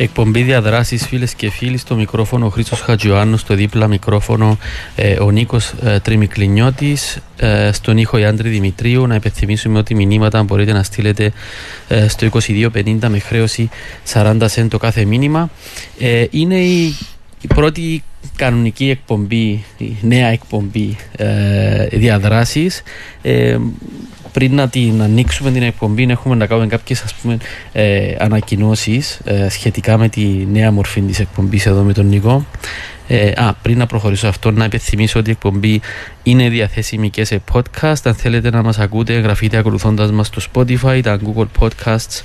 Εκπομπή διαδράσεις φίλες και φίλοι στο μικρόφωνο ο Χρήστος Χατζιωάννου, στο δίπλα μικρόφωνο ε, ο Νίκος ε, Τριμικλινιώτης, ε, στον ήχο Ιάντρη Δημητρίου. Να υπενθυμίσουμε ότι μηνύματα μπορείτε να στείλετε ε, στο 2250 με χρέωση 40 σέντ το κάθε μήνυμα. Ε, είναι η, η πρώτη κανονική εκπομπή, η νέα εκπομπή ε, διαδράσεις. Πριν να την ανοίξουμε την εκπομπή έχουμε να κάνουμε κάποιες ας πούμε ε, ανακοινώσεις ε, σχετικά με τη νέα μορφή της εκπομπής εδώ με τον Νικό ε, α, πριν να προχωρήσω αυτό να επιθυμίσω ότι η εκπομπή είναι διαθέσιμη και σε podcast. Αν θέλετε να μας ακούτε γραφείτε ακολουθώντας μας στο Spotify, τα Google Podcasts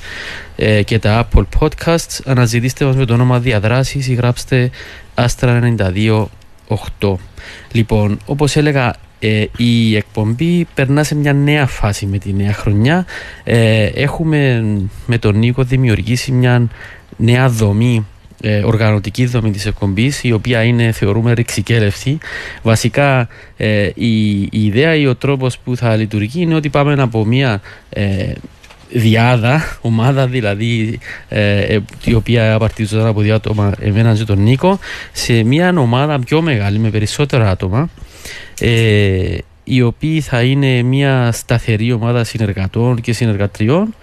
ε, και τα Apple Podcasts. Αναζητήστε μας με το όνομα Διαδράσεις ή γράψτε Astra 92.8 Λοιπόν, όπως έλεγα ε, η εκπομπή περνά σε μια νέα φάση με τη νέα χρονιά. Ε, έχουμε με τον Νίκο δημιουργήσει μια νέα δομή ε, οργανωτική δομή της εκπομπής η οποία είναι θεωρούμε ρηξικέλευτη βασικά ε, η, η, ιδέα ή ο τρόπος που θα λειτουργεί είναι ότι πάμε από μια ε, διάδα, ομάδα δηλαδή ε, η οποία απαρτίζονταν από δύο άτομα εμένα και τον Νίκο σε μια ομάδα πιο μεγάλη με περισσότερα άτομα ε, οι οποίοι θα είναι μια σταθερή ομάδα συνεργατών και συνεργατριών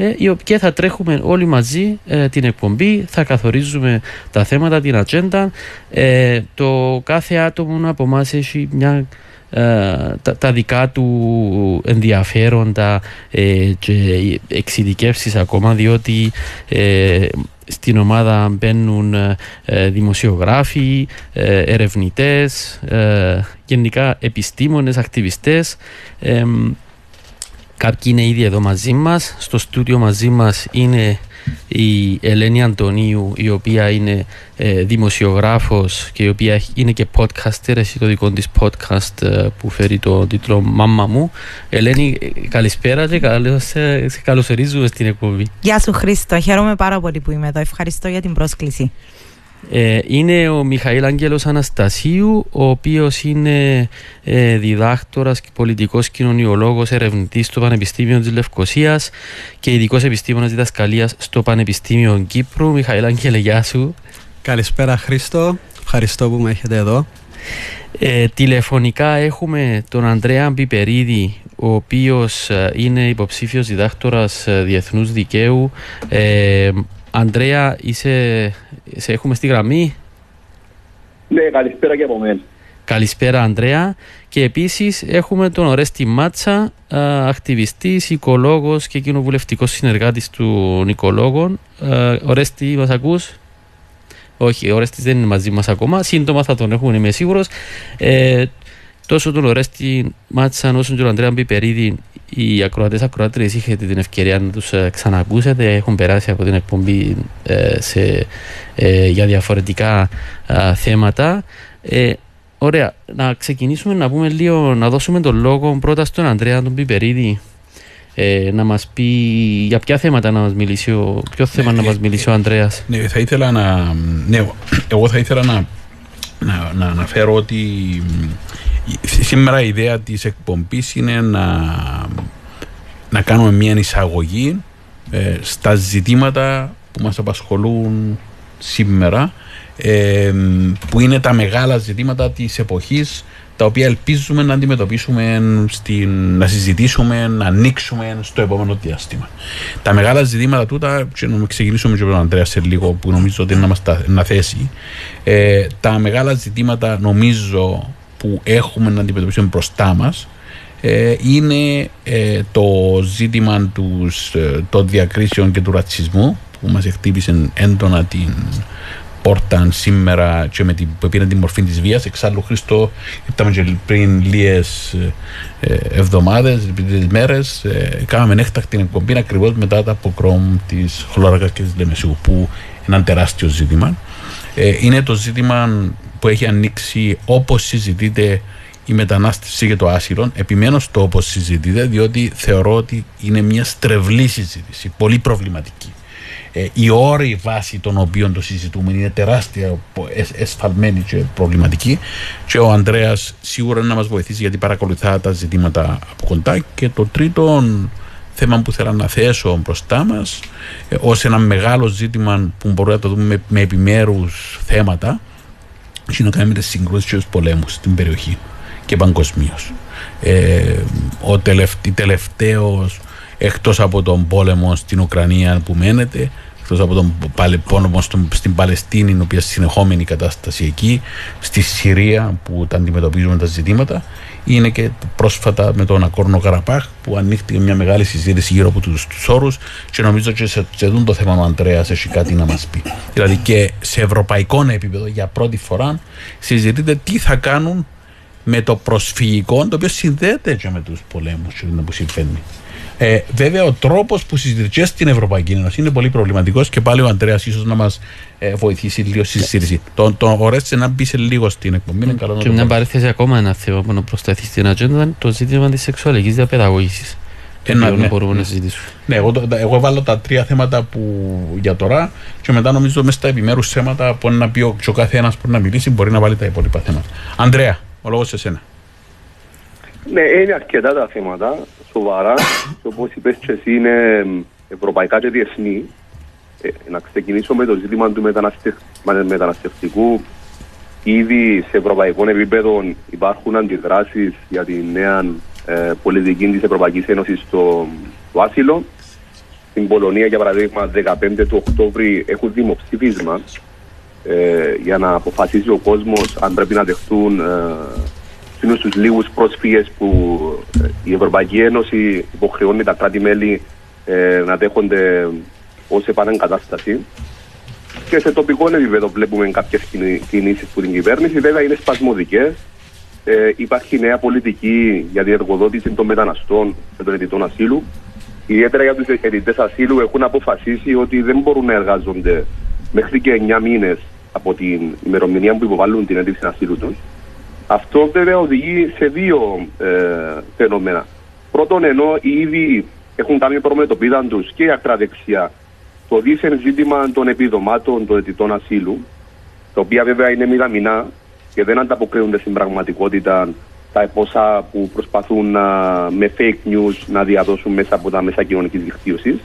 ε, και θα τρέχουμε όλοι μαζί ε, την εκπομπή, θα καθορίζουμε τα θέματα, την ατζέντα. Ε, το κάθε άτομο από εμάς έχει μια τα, δικά του ενδιαφέροντα και εξειδικεύσεις ακόμα διότι στην ομάδα μπαίνουν ε, δημοσιογράφοι, ε, ερευνητές, ε, γενικά επιστήμονες, ακτιβιστές. Κάποιοι είναι ήδη εδώ μαζί μας. Στο στούντιο μαζί μας είναι η Ελένη Αντωνίου η οποία είναι ε, δημοσιογράφος και η οποία είναι και podcaster έχει το δικό της podcast ε, που φέρει το τίτλο «Μάμα μου». Ελένη καλησπέρα και καλώς, ε, σε καλωσορίζουμε στην εκπομπή. Γεια σου Χρήστο, χαίρομαι πάρα πολύ που είμαι εδώ. Ευχαριστώ για την πρόσκληση. Ε, είναι ο Μιχαήλ Άγγελος Αναστασίου, ο οποίος είναι ε, διδάκτορας και πολιτικός κοινωνιολόγος ερευνητής στο Πανεπιστήμιο της Λευκοσίας και ειδικός επιστήμονας διδασκαλίας στο Πανεπιστήμιο Κύπρου. Μιχαήλ Άγγελε, γεια σου. Καλησπέρα Χρήστο, ευχαριστώ που με έχετε εδώ. Ε, τηλεφωνικά έχουμε τον Ανδρέα Μπιπερίδη, ο οποίος ε, είναι υποψήφιος διδάκτορας ε, διεθνούς δικαίου ε, Αντρέα, είσαι, σε έχουμε στη γραμμή. Ναι, καλησπέρα και από μένα. Καλησπέρα Ανδρέα και επίσης έχουμε τον Ορέστη Μάτσα, ακτιβιστής, οικολόγος και κοινοβουλευτικός συνεργάτης του Νικολόγων. Ορέστη, μας ακούς; Όχι, ο Ορέστης δεν είναι μαζί μας ακόμα. Σύντομα θα τον έχουμε, είμαι σίγουρος. Ε, τόσο τον Ορέστη Μάτσα όσο και τον Ανδρέας Μπιπερίδη οι ακροατές ακροάτρες είχατε την ευκαιρία να τους ε, ξανακούσετε. Έχουν περάσει από την εκπομπή ε, σε, ε, για διαφορετικά θέματα. Ωραία, να ξεκινήσουμε να πούμε λίγο, να δώσουμε τον λόγο πρώτα στον Ανδρέα τον Πιπερίδη να μας πει για ποια θέματα να μας μιλήσει ο, ποιο θέμα να μας μιλήσει ο Ανδρέας. Ναι, θα ήθελα να, ναι, εγώ θα ήθελα να, να, να αναφέρω ότι Σήμερα η ιδέα της εκπομπής είναι να, να κάνουμε μια εισαγωγή ε, στα ζητήματα που μας απασχολούν σήμερα ε, που είναι τα μεγάλα ζητήματα της εποχής τα οποία ελπίζουμε να αντιμετωπίσουμε, στην, να συζητήσουμε, να ανοίξουμε στο επόμενο διάστημα. Τα μεγάλα ζητήματα τούτα, και να ξεκινήσουμε και με τον Αντρέα σε λίγο που νομίζω ότι είναι να μας να θέσει, ε, τα μεγάλα ζητήματα νομίζω που έχουμε να αντιμετωπίσουμε μπροστά μας ε, είναι ε, το ζήτημα τους, ε, των διακρίσεων και του ρατσισμού που μας χτύπησε έντονα την πόρτα σήμερα και με την, που πήρε την μορφή της βίας. Εξάλλου, Χρήστο, είπαμε και πριν λίγες ε, εβδομάδες, τις μέρες, ε, κάναμε έκτακτη εκπομπή ακριβώς μετά τα αποκρόμ της Χλώρακας και της Λεμεσίου, που είναι ένα τεράστιο ζήτημα. Ε, είναι το ζήτημα που έχει ανοίξει όπως συζητείται η μετανάστευση και το άσυλο. Επιμένω στο όπως συζητείτε, διότι θεωρώ ότι είναι μια στρεβλή συζήτηση, πολύ προβληματική. Ε, οι όροι βάση των οποίων το συζητούμε είναι τεράστια, εσφαλμένη και προβληματική και ο Ανδρέας σίγουρα να μας βοηθήσει γιατί παρακολουθά τα ζητήματα από κοντά και το τρίτο θέμα που θέλω να θέσω μπροστά μας ε, ως ένα μεγάλο ζήτημα που μπορούμε να το δούμε με, με επιμέρους θέματα έχει να κάνει με τις συγκρούσεις και τους πολέμους στην περιοχή και παγκοσμίως. Ε, ο τελευταίος εκτός από τον πόλεμο στην Ουκρανία που μένεται εκτός από τον πόλεμο στην Παλαιστίνη, η οποία συνεχόμενη κατάσταση εκεί, στη Συρία που τα αντιμετωπίζουμε τα ζητήματα, είναι και πρόσφατα με τον Ακόρνο Καραπάχ που ανοίχτηκε μια μεγάλη συζήτηση γύρω από τους όρους και νομίζω ότι σε, σε το θέμα ο Αντρέα έχει κάτι να μας πει. Δηλαδή και σε ευρωπαϊκό επίπεδο για πρώτη φορά συζητείται τι θα κάνουν με το προσφυγικό το οποίο συνδέεται και με τους πολέμους που συμβαίνει. Ε, βέβαια, ο τρόπος που συζητείται στην Ευρωπαϊκή Ένωση είναι πολύ προβληματικός και πάλι ο Αντρέα ίσως να μας ε, βοηθήσει λίγο στη συζήτηση. Το, το Ορέστησε να μπει σε λίγο στην εκπομπή. Είναι καλό και μια παρέθεση ακόμα ένα θέμα που να προσθέσει στην ατζέντα είναι το ζήτημα της σεξουαλικής διαπαιδαγώγησης. Ένα, ναι, μπορούμε ναι. να συζητήσουμε. Ναι, εγώ, εγώ βάλω τα τρία θέματα που για τώρα και μετά νομίζω μέσα στα επιμέρους θέματα που να πει ο, ο κάθε ένας που να μιλήσει μπορεί να βάλει τα υπόλοιπα θέματα. Αντρέα, ο λόγος σε σένα. Ναι, είναι αρκετά τα θέματα, σοβαρά. και όπως είπες και εσύ είναι ευρωπαϊκά και διεθνή. Ε, να ξεκινήσω με το ζήτημα του μεταναστευτικού. Ήδη σε ευρωπαϊκό επίπεδο υπάρχουν αντιδράσεις για τη νέα ε, πολιτική της Ευρωπαϊκής Ένωσης στο, στο άσυλο. Στην Πολωνία, για παράδειγμα, 15 του Οκτώβρη έχουν δημοψήφισμα ε, για να αποφασίσει ο κόσμος αν πρέπει να δεχτούν ε, είναι στους λίγους πρόσφυγες που ε, η Ευρωπαϊκή Ένωση υποχρεώνει τα κράτη-μέλη ε, να δέχονται ως επαναγκατάσταση. Και σε τοπικό επίπεδο βλέπουμε κάποιες κινήσεις που την κυβέρνηση. Βέβαια είναι σπασμωδικές. Ε, υπάρχει νέα πολιτική για την εργοδότηση των μεταναστών και των αιτητών ασύλου. Ιδιαίτερα για τους αιτητές ασύλου έχουν αποφασίσει ότι δεν μπορούν να εργάζονται μέχρι και 9 μήνες από την ημερομηνία που υποβάλλουν την αίτηση ασύλου τους. Αυτό βέβαια οδηγεί σε δύο ε, φαινόμενα. Πρώτον, ενώ ήδη έχουν κάνει προμετωπίδαν τους και η ακραδεξιά το δίθεν ζήτημα των επιδομάτων των αιτητών ασύλου, τα οποία βέβαια είναι μηδαμινά και δεν ανταποκρίνονται στην πραγματικότητα τα ποσά που προσπαθούν να, με fake news να διαδώσουν μέσα από τα μέσα κοινωνικής δικτύωσης.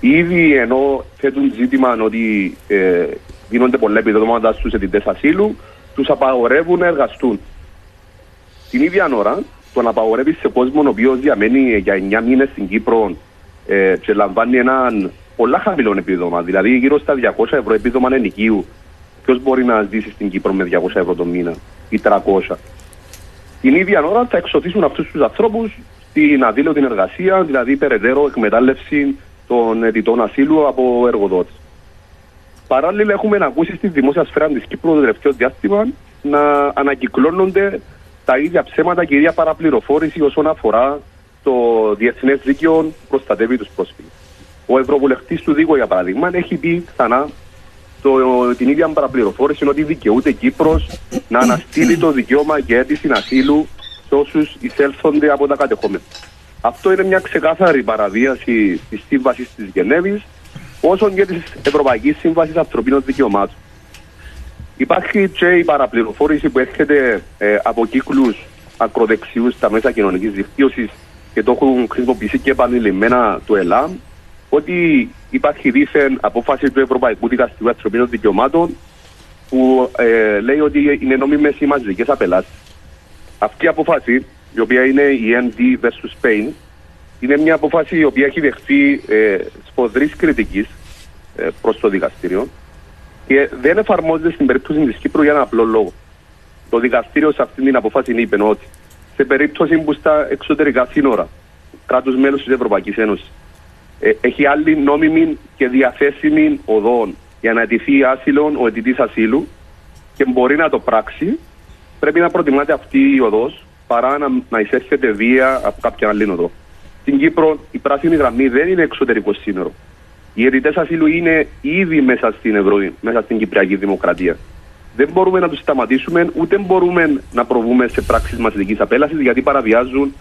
Ήδη ενώ θέτουν ζήτημα ότι ε, δίνονται πολλά επιδόματα στους αιτητές ασύλου, τους απαγορεύουν να εργαστούν. Την ίδια ώρα, το να απαγορεύει σε κόσμο ο οποίος διαμένει για 9 μήνες στην Κύπρο ε, και λαμβάνει έναν πολλά χαμηλό επίδομα, δηλαδή γύρω στα 200 ευρώ επίδομα ενοικίου. Ποιος μπορεί να ζήσει στην Κύπρο με 200 ευρώ το μήνα ή 300. Την ίδια ώρα θα εξωθήσουν αυτούς τους ανθρώπους στην αδίλωτη εργασία, δηλαδή περαιτέρω εκμετάλλευση των αιτητών ασύλου από εργοδότες. Παράλληλα, έχουμε ακούσει στη δημόσια σφαίρα της Κύπρου το τελευταίο διάστημα να ανακυκλώνονται τα ίδια ψέματα και η ίδια παραπληροφόρηση όσον αφορά το διεθνές δίκαιο προστατεύει τους πρόσφυγες. Ο Ευρωβουλευτής του Δίκο, για παράδειγμα, έχει πει ξανά το, την ίδια παραπληροφόρηση ότι δικαιούται Κύπρος να αναστείλει το δικαίωμα και αίτηση ασύλου σε όσους εισέλθονται από τα κατεχόμενα. Αυτό είναι μια ξεκάθαρη παραβίαση της σύμβασης της Γενέβης όσο και της Ευρωπαϊκής Σύμβασης Ανθρωπίνων Δικαιωμάτων. Υπάρχει και η παραπληροφόρηση που έρχεται ε, από κύκλους ακροδεξιούς στα μέσα κοινωνικής δικτύωσης και το έχουν χρησιμοποιήσει και επανειλημμένα το ΕΛΑΜ, ότι υπάρχει δίθεν απόφαση του Ευρωπαϊκού Δικαστηρίου Ανθρωπίνων Δικαιωμάτων που ε, λέει ότι είναι νόμιμες οι μαζικές απελάσεις. Αυτή η απόφαση, η οποία είναι η ND vs Spain, είναι μια απόφαση η οποία έχει δεχθεί ε, σφοδρής κριτικής ε, προς το δικαστήριο και δεν εφαρμόζεται στην περίπτωση της Κύπρου για ένα απλό λόγο. Το δικαστήριο σε αυτή την αποφάση είπε ότι σε περίπτωση που στα εξωτερικά σύνορα κράτου μέλου της Ευρωπαϊκής Ένωσης ε, έχει άλλη νόμιμη και διαθέσιμη οδόν για να αιτηθεί άσυλο ο αιτητής ασύλου και μπορεί να το πράξει, πρέπει να προτιμάται αυτή η οδός παρά να, να εισέρχεται βία από κάποια άλλη οδό. Στην Κύπρο η πράσινη γραμμή δεν είναι εξωτερικό σύνορο. Οι αιτητέ ασύλου είναι ήδη μέσα στην Ευρώπη, μέσα στην Κυπριακή Δημοκρατία. Δεν μπορούμε να τους σταματήσουμε, ούτε μπορούμε να προβούμε σε πράξεις μαζική απέλασης, γιατί παραβιάζουν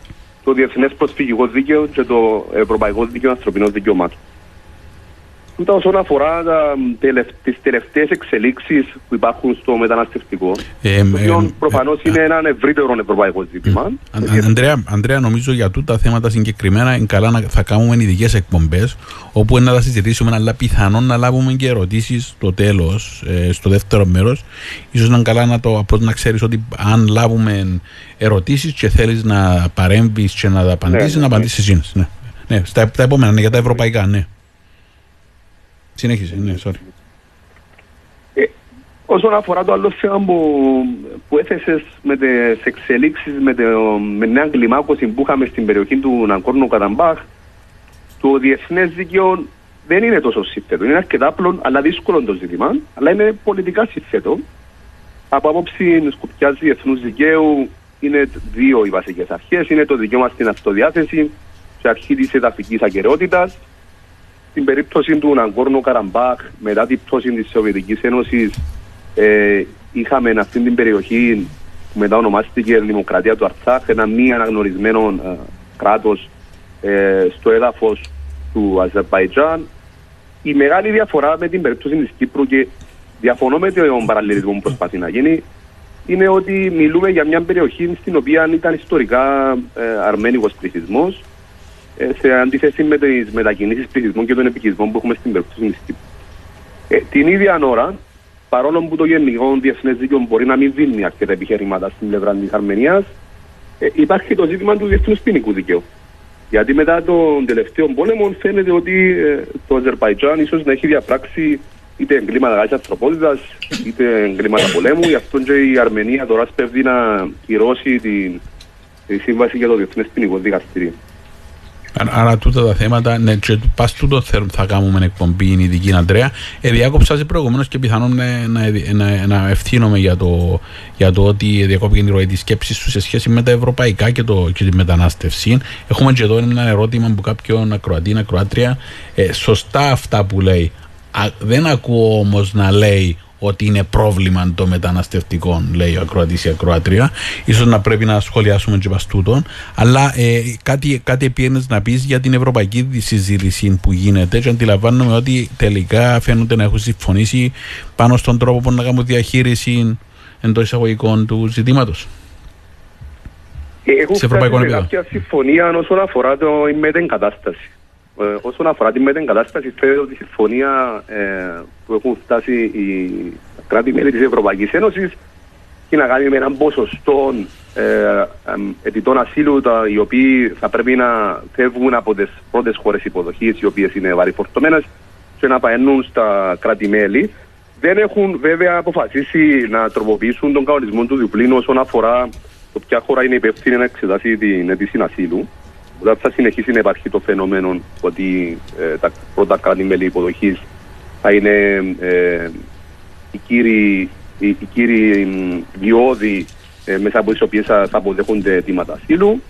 το Διεθνές Προσφυγικό Δίκαιο και το Ευρωπαϊκό Δίκαιο Ανθρωπινών Δικαιωμάτων. Τούτα όσον αφορά τι τελευταίε εξελίξει που υπάρχουν στο μεταναστευτικό, Ε, το οποίο ε, προφανώ ε, είναι ένα ευρύτερο ευρωπαϊκό ζήτημα. Αν- αν- Ανδρέα, Ανδρέα, νομίζω για τούτα θέματα συγκεκριμένα είναι καλά να θα κάνουμε ειδικέ εκπομπέ όπου να τα συζητήσουμε, αλλά πιθανόν να λάβουμε και ερωτήσει στο τέλο, στο δεύτερο μέρο. σω να είναι καλά να το απλώς να ξέρει ότι αν λάβουμε ερωτήσει και θέλει να παρέμβει και να τα απαντήσει, ναι, να ναι. απαντήσει εσύ. Ναι. ναι, στα τα επόμενα, ναι, για τα ευρωπαϊκά, ναι. Συνέχισε, ναι, sorry. Ε, όσον αφορά το άλλο θέμα που, που έθεσες με τις εξελίξεις, με, το- με νέα κλιμάκωση που είχαμε στην περιοχή του Ναγκόρνου Καραμπάχ, το διεθνές δίκαιο δεν είναι τόσο σύνθετο. Είναι αρκετά απλό, αλλά δύσκολο το ζήτημα, αλλά είναι πολιτικά σύνθετο. Από άποψη σκοπιά διεθνούς δικαίου, είναι δύο οι βασικές αρχές. Είναι το δικαίωμα στην αυτοδιάθεση και αρχή της εδαφικής ακαιρεότητας στην περίπτωση του Ναγκόρνου Καραμπάχ, μετά την πτώση της Σοβιετικής Ένωσης, ε, είχαμε αυτή την περιοχή που μετά ονομάστηκε Δημοκρατία του Αρτσάχ, ένα μη αναγνωρισμένο ε, κράτος ε, στο έδαφος του Αζερβαϊτζάν. Η μεγάλη διαφορά με την περίπτωση της Κύπρου και διαφωνώ με τον παραλληλισμό που προσπαθεί να γίνει, είναι ότι μιλούμε για μια περιοχή στην οποία ήταν ιστορικά ε, αρμένικος πληθυσμός ε, σε αντίθεση με τις μετακινήσεις πληθυσμών και των επικισμών που έχουμε στην περίπτωση τη Κύπρου. Ε, την ίδια ώρα, παρόλο που το γενικό διεθνές δίκαιο μπορεί να μην δίνει αρκετά επιχειρήματα στην πλευρά της Αρμενίας, ε, υπάρχει το ζήτημα του διεθνούς ποινικού δικαίου. Γιατί μετά τον τελευταίο πόλεμο φαίνεται ότι ε, το Αζερβαϊτζάν ίσως να έχει διαπράξει είτε εγκλήματα γάσια ανθρωπότητας, είτε εγκλήματα πολέμου. Γι' αυτό και η Αρμενία τώρα σπέβδει να κυρώσει την, τη σύμβαση για το Διεθνές Ποινικό Δικαστήριο. Άρα- Άρα τούτα τα θέματα, ναι, και πας τούτο θέλ- θα κάνουμε εκπομπή είναι ειδική, Αντρέα. Ε, διάκοψα σε προηγουμένως και πιθανόν να, να, να, να ευθύνομαι για το, για το ότι διακόπηκε την ροή της σκέψης σου σε σχέση με τα ευρωπαϊκά και, το, και τη μετανάστευση. Έχουμε και εδώ ένα ερώτημα που κάποιον ακροατή, ακροάτρια, ε, σωστά αυτά που λέει. Α, δεν ακούω όμως να λέει ότι είναι πρόβλημα το μεταναστευτικό, λέει ο ακροατής ή η ακροάτρια. Ίσως να πρέπει να σχολιάσουμε και πας τούτον. Αλλά ε, κάτι, κάτι επίενες να πεις για την ευρωπαϊκή συζήτηση που γίνεται και αντιλαμβάνομαι ότι τελικά φαίνονται να έχουν συμφωνήσει πάνω στον τρόπο που να κάνουν διαχείριση εντός εισαγωγικών του ζητήματος. Έχουν Σε ευρωπαϊκό φτάσει σε επίπεδο. κάποια συμφωνία όσον αφορά το η μετεγκατάσταση. Ε, όσον αφορά τη μετεγκατάσταση, φαίνεται ότι η συμφωνία ε, που έχουν φτάσει οι κράτη-μέλη της Ευρωπαϊκής Ένωσης έχει να κάνει με έναν ποσοστό ε, εμ, αιτητών ασύλου τα, οι οποίοι θα πρέπει να φεύγουν από τις πρώτες χώρες υποδοχής, οι οποίες είναι βαρυφορτωμένε, και να πααίνουν στα κράτη-μέλη. Δεν έχουν βέβαια αποφασίσει να τροποποιήσουν τον κανονισμό του Διπλίνου όσον αφορά το ποια χώρα είναι υπεύθυνη να εξετάσει την αίτηση ασύλου. Δηλαδή θα συνεχίσει να υπάρχει το φαινόμενο ότι ε, τα πρώτα κράτη-μέλη υποδοχής θα είναι ε, οι κύριοι, οι, οι κύριοι μ, διόδοι ε, μέσα από τις οποίες θα, θα αποδέχονται αιτήματα ασύλου.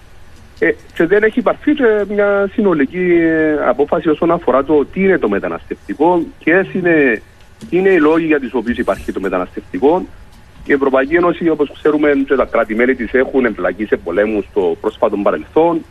Ε, και δεν έχει υπαρθεί και μια συνολική ε, απόφαση όσον αφορά το τι είναι το μεταναστευτικό, ποιες είναι, τι είναι οι λόγοι για του οποίου υπάρχει το μεταναστευτικό. Η Ευρωπαϊκή Ένωση, όπως ξέρουμε, και τα κράτη-μέλη της έχουν εμπλακεί σε πολέμους στο πρόσφατο παρελθόν.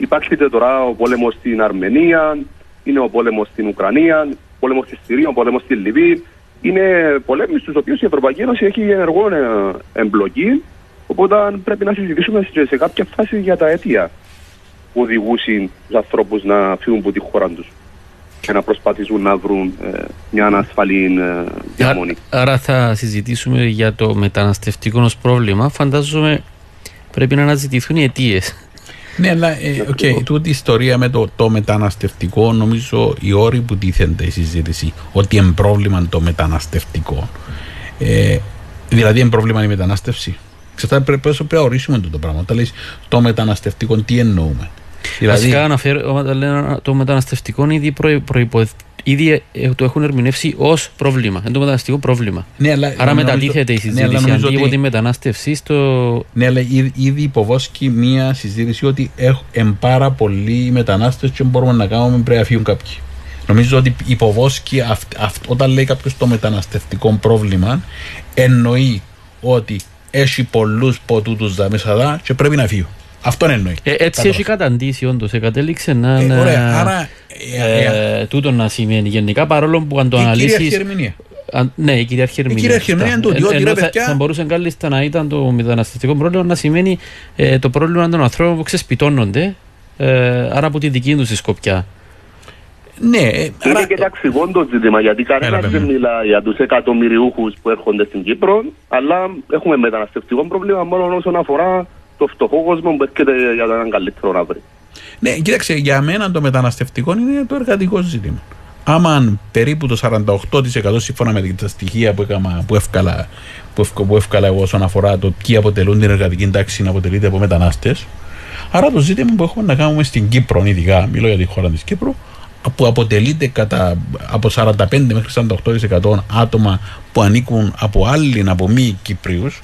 Υπάρχει και τώρα ο πόλεμος στην Αρμενία, είναι ο πόλεμος στην Ουκρανία, ο πόλεμος στη Συρία, ο πόλεμος στη Λιβύη. Είναι πολέμοι στους οποίους η Ευρωπαϊκή Ένωση έχει ενεργό ε, εμπλοκή. Οπότε πρέπει να συζητήσουμε σε- σε κάποια φάση για τα αίτια που οδηγούσαν τους ανθρώπους να φύγουν από τη χώρα τους και να προσπαθήσουν να βρουν ε, μια ανασφαλή ε, διαμονή. Άρα θα συζητήσουμε για το μεταναστευτικό ως πρόβλημα. Φαντάζομαι πρέπει να αναζητηθούν οι αιτίες. Ναι, αλλά ε, οκ, τούτη η ιστορία με το, το μεταναστευτικό, νομίζω οι όροι που τίθενται η συζήτηση, ότι είναι πρόβλημα το μεταναστευτικό. Ε, δηλαδή, είναι πρόβλημα η μετανάστευση. Ξέρετε, πρέπει, πρέπει να ορίσουμε το, το πράγμα. Όταν λες το μεταναστευτικό, τι εννοούμε; Δηλαδή, Βασικά αναφέρω, όταν λένε το μεταναστευτικό είναι ήδη προϋ- προϋπο- ήδη ε, το έχουν ερμηνεύσει ως πρόβλημα. Είναι το μεταναστευτικό πρόβλημα. Ναι, αλλά, Άρα νομίζω- μετατίθεται η ναι, συζήτηση. αλλά νομίζω Αντί ότι- από τη μετανάστευση στο. Ναι, αλλά ήδη, ήδη υποβόσκει μία συζήτηση ότι έχουν πάρα πολλοί μετανάστες και μπορούμε να κάνουμε πρέπει να φύγουν κάποιοι. Νομίζω ότι υποβόσκει αυτ, αυτ, όταν λέει κάποιος το μεταναστευτικό πρόβλημα, εννοεί ότι έχει πολλούς ποτούτου δαμεσαδά και πρέπει να φύγουν. Αυτό εννοεί. Ε, έτσι Κατάλαβα. έχει καταντήσει όντως. Κατέληξε να. Ε, είναι, ωραία, άρα. ε, ε, ε, τούτο να σημαίνει γενικά παρόλο που αν το η κυρίαρχη αναλύσει. ερμηνεία. Ναι, η κυριαρχή ερμηνεία. κυριαρχή ερμηνεία είναι τούτη, Ε, ότι, ενώ ρε θα, παιδιά- θα μπορούσε κάλλιστα να ήταν το μεταναστευτικό πρόβλημα να σημαίνει ε, το πρόβλημα των ανθρώπων που ξεσπιτώνονται. Ε, άρα από τη δική τους τη σκοπιά. Ναι, ε, Είναι άρα, και ταξιγόν το ζήτημα, γιατί κανένας Έλα, δεν παιδί. μιλά για τους εκατομμυριούχους που έρχονται στην Κύπρο, αλλά έχουμε μεταναστευτικό πρόβλημα μόνο όσον αφορά το φτωχό κόσμο που έρχεται για έναν καλύτερο να βρει. Ναι, κοίταξε, για μένα το μεταναστευτικό είναι το εργατικό ζήτημα. Άμα περίπου το 48% σύμφωνα με τα στοιχεία που, έκανα, που, εύκαλα, που, εύκα- που εύκαλα εγώ όσον αφορά το ποιοι αποτελούν την εργατική τάξη να αποτελείται από μετανάστες. Άρα το ζήτημα που έχουμε να κάνουμε στην Κύπρο, ειδικά, μιλώ για τη χώρα της Κύπρου, που αποτελείται κατά, από 45 μέχρι 48% άτομα που ανήκουν από άλλοι, από μη Κύπριους,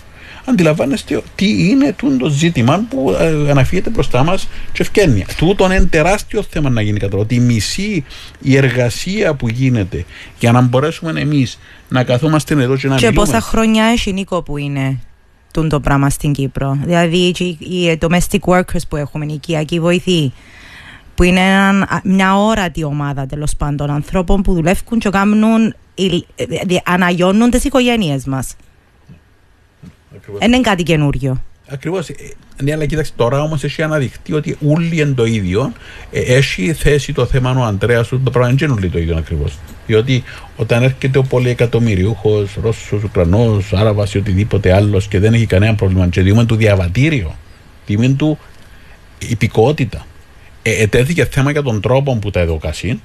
αντιλαμβάνεστε τι είναι τούτο ζήτημα που ε, αναφύγεται μπροστά μας και ευκαιρνεί. Τούτο είναι τεράστιο θέμα να γίνει κατά ότι η μισή η εργασία που γίνεται για να μπορέσουμε εμείς να καθόμαστε εδώ και να Και μιλούμε. πόσα χρόνια έχει Νίκο που είναι τούν το πράγμα στην Κύπρο; Δηλαδή και οι οι domestic workers που έχουμε, οι οικιακοί βοηθοί, που είναι έναν- α- μια όρατη ομάδα τέλος πάντων ανθρώπων που δουλεύουν και κάνουν, η- ε, δι- αναγιώνουν τις οικογένειε μας. Ακριβώς. Δεν είναι κάτι καινούριο. Ακριβώς. Ναι, αλλά κοίταξε, τώρα όμως έχει αναδειχθεί ότι όλοι είναι το ίδιο. Ε, έχει θέσει το θέμα ο Αντρέα ότι το πράγμα δεν είναι όλοι το ίδιο ακριβώς. Διότι όταν έρχεται ο πολυεκατομμυριούχος, Ρώσος, Ουκρανός, Άραβας ή οτιδήποτε άλλος και δεν έχει κανένα πρόβλημα, και διούμε του διαβατήριο, διούμε του υπηκότητα. Ε, ετέθηκε θέμα για τον τρόπο που τα εδωκασεί,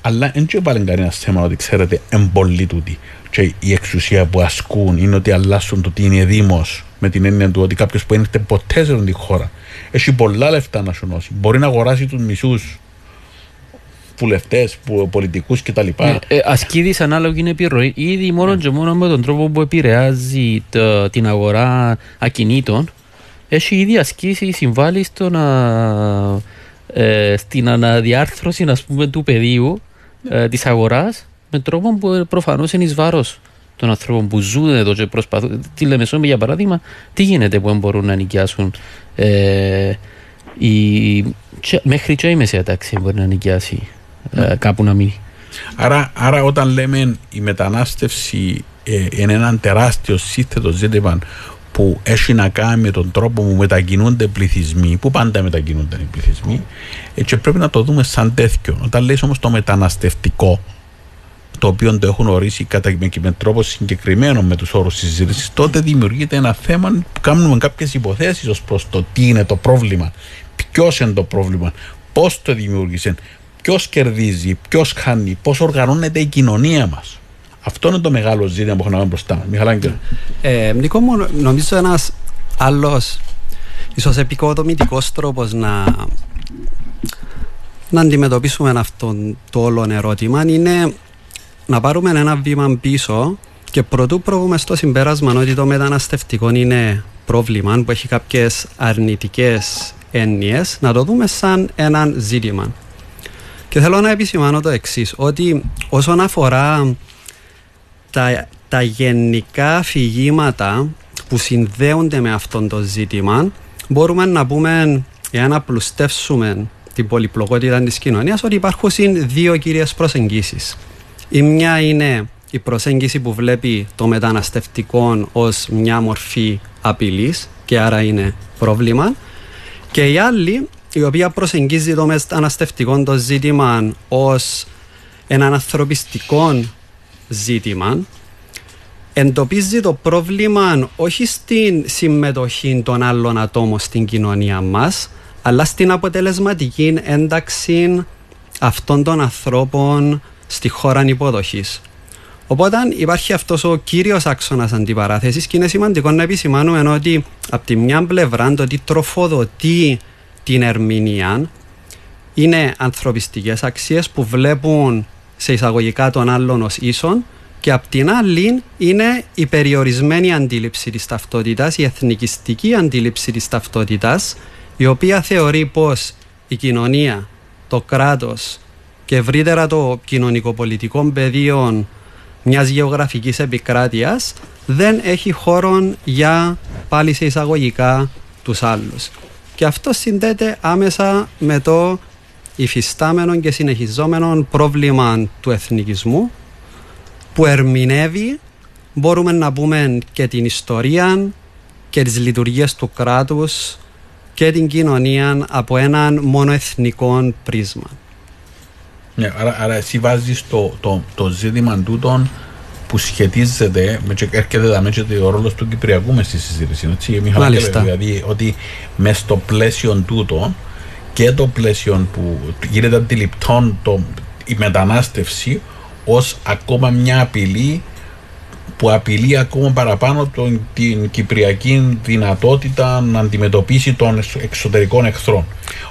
αλλά δεν και πάλι κανένα θέμα ότι ξέρετε εμπολί τούτη. Και η εξουσία που ασκούν είναι ότι αλλάσουν το τι είναι Δήμος με την έννοια του ότι κάποιος που δεν έρχεται ποτέ σε αυτή τη χώρα έχει πολλά λεφτά να σου νώσει. Μπορεί να αγοράσει τους μισούς βουλευτές, πολιτικούς κτλ. Ε, ε, ασκεί δυσανάλογη επιρροή ήδη μόνο και μόνο με τον τρόπο που επηρεάζει το- την αγορά ακινήτων έχει ήδη ασκήσει συμβάλλει στο να, ε, στην αναδιάρθρωση ας πούμε, του πεδίου ε, της αγοράς με τρόπο που προφανώς είναι εις βάρος των ανθρώπων που ζουν εδώ και προσπαθούν. Τη Λεμεσό, για παράδειγμα, τι γίνεται που δεν μπορούν να νοικιάσουν ε, η, και- μέχρι και η μεσαία τάξη μπορεί να νοικιάσει ε, κάπου να μείνει. Άρα, άρα όταν λέμε η μετανάστευση ε, είναι ένα τεράστιο σύνθετο ζήτημα που έχει να κάνει με τον τρόπο που μετακινούνται πληθυσμοί, που πάντα μετακινούνται οι πληθυσμοί, ε, και πρέπει να το δούμε σαν τέτοιο. Όταν λες όμως το μεταναστευτικό, το οποίο το έχουν ορίσει κατά με, με τρόπο συγκεκριμένο με τους όρους συζήτησης, τότε δημιουργείται ένα θέμα που κάνουμε κάποιες υποθέσεις ως προς το τι είναι το πρόβλημα, ποιος είναι το πρόβλημα, πώς το δημιούργησε, ποιος κερδίζει, ποιος χάνει, πώς οργανώνεται η κοινωνία μας. Αυτό είναι το μεγάλο ζήτημα που έχουμε να κάνουμε μπροστά μας. Μιχαλάκη. Ε, Νίκο μου, νομίζω ένας άλλος ίσως επικοδομητικός τρόπος να, να αντιμετωπίσουμε αυτό το όλο ερώτημα είναι να πάρουμε ένα βήμα πίσω και πρωτού προβούμε στο συμπέρασμα ότι το μεταναστευτικό είναι πρόβλημα που έχει κάποιες αρνητικές έννοιες να το δούμε σαν ένα ζήτημα. Και θέλω να επισημάνω το εξής ότι όσον αφορά τα, τα γενικά αφηγήματα που συνδέονται με αυτό το ζήτημα μπορούμε να πούμε εάν απλουστεύσουμε την πολυπλοκότητα της κοινωνίας ότι υπάρχουν δύο κύριες προσεγγίσεις. Η μια είναι η προσέγγιση που βλέπει το μεταναστευτικό ως μια μορφή απειλής και άρα είναι πρόβλημα και η άλλη η οποία προσεγγίζει το μεταναστευτικό το ζήτημα ως έναν ανθρωπιστικό ζήτημα εντοπίζει το πρόβλημα όχι στην συμμετοχή των άλλων ατόμων στην κοινωνία μας αλλά στην αποτελεσματική ένταξη αυτών των ανθρώπων στη χώρα υποδοχής. Οπότε υπάρχει αυτός ο κύριος άξονας αντιπαράθεσης και είναι σημαντικό να επισημάνουμε ότι από τη μια πλευρά το ότι τροφοδοτεί την ερμηνεία είναι ανθρωπιστικές αξίες που βλέπουν σε εισαγωγικά των άλλων ως ίσων και απ' την άλλη είναι η περιορισμένη αντίληψη της ταυτότητας, η εθνικιστική αντίληψη της ταυτότητας η οποία θεωρεί πως η κοινωνία, το κράτος και ευρύτερα το κοινωνικοπολιτικό πεδίο μιας γεωγραφικής επικράτειας δεν έχει χώρο για πάλι σε εισαγωγικά τους άλλους. Και αυτό συνδέεται άμεσα με το υφιστάμενο και συνεχιζόμενο πρόβλημα του εθνικισμού που ερμηνεύει μπορούμε να πούμε και την ιστορία και τις λειτουργίες του κράτους και την κοινωνία από έναν μονοεθνικό πρίσμα. Ναι, άρα, άρα εσύ βάζεις το, το, το ζήτημα τούτον που σχετίζεται, με και έρχεται εδώ και ο ρόλος του Κυπριακού μες στη συζήτηση. Έτσι, Μάλιστα. Δηλαδή ότι μες στο πλαίσιο τούτο και το πλαίσιο που γίνεται αντιληπτόν το, η μετανάστευση ως ακόμα μια απειλή που απειλεί ακόμα παραπάνω τον, την κυπριακή δυνατότητα να αντιμετωπίσει των εξωτερικών εχθρών.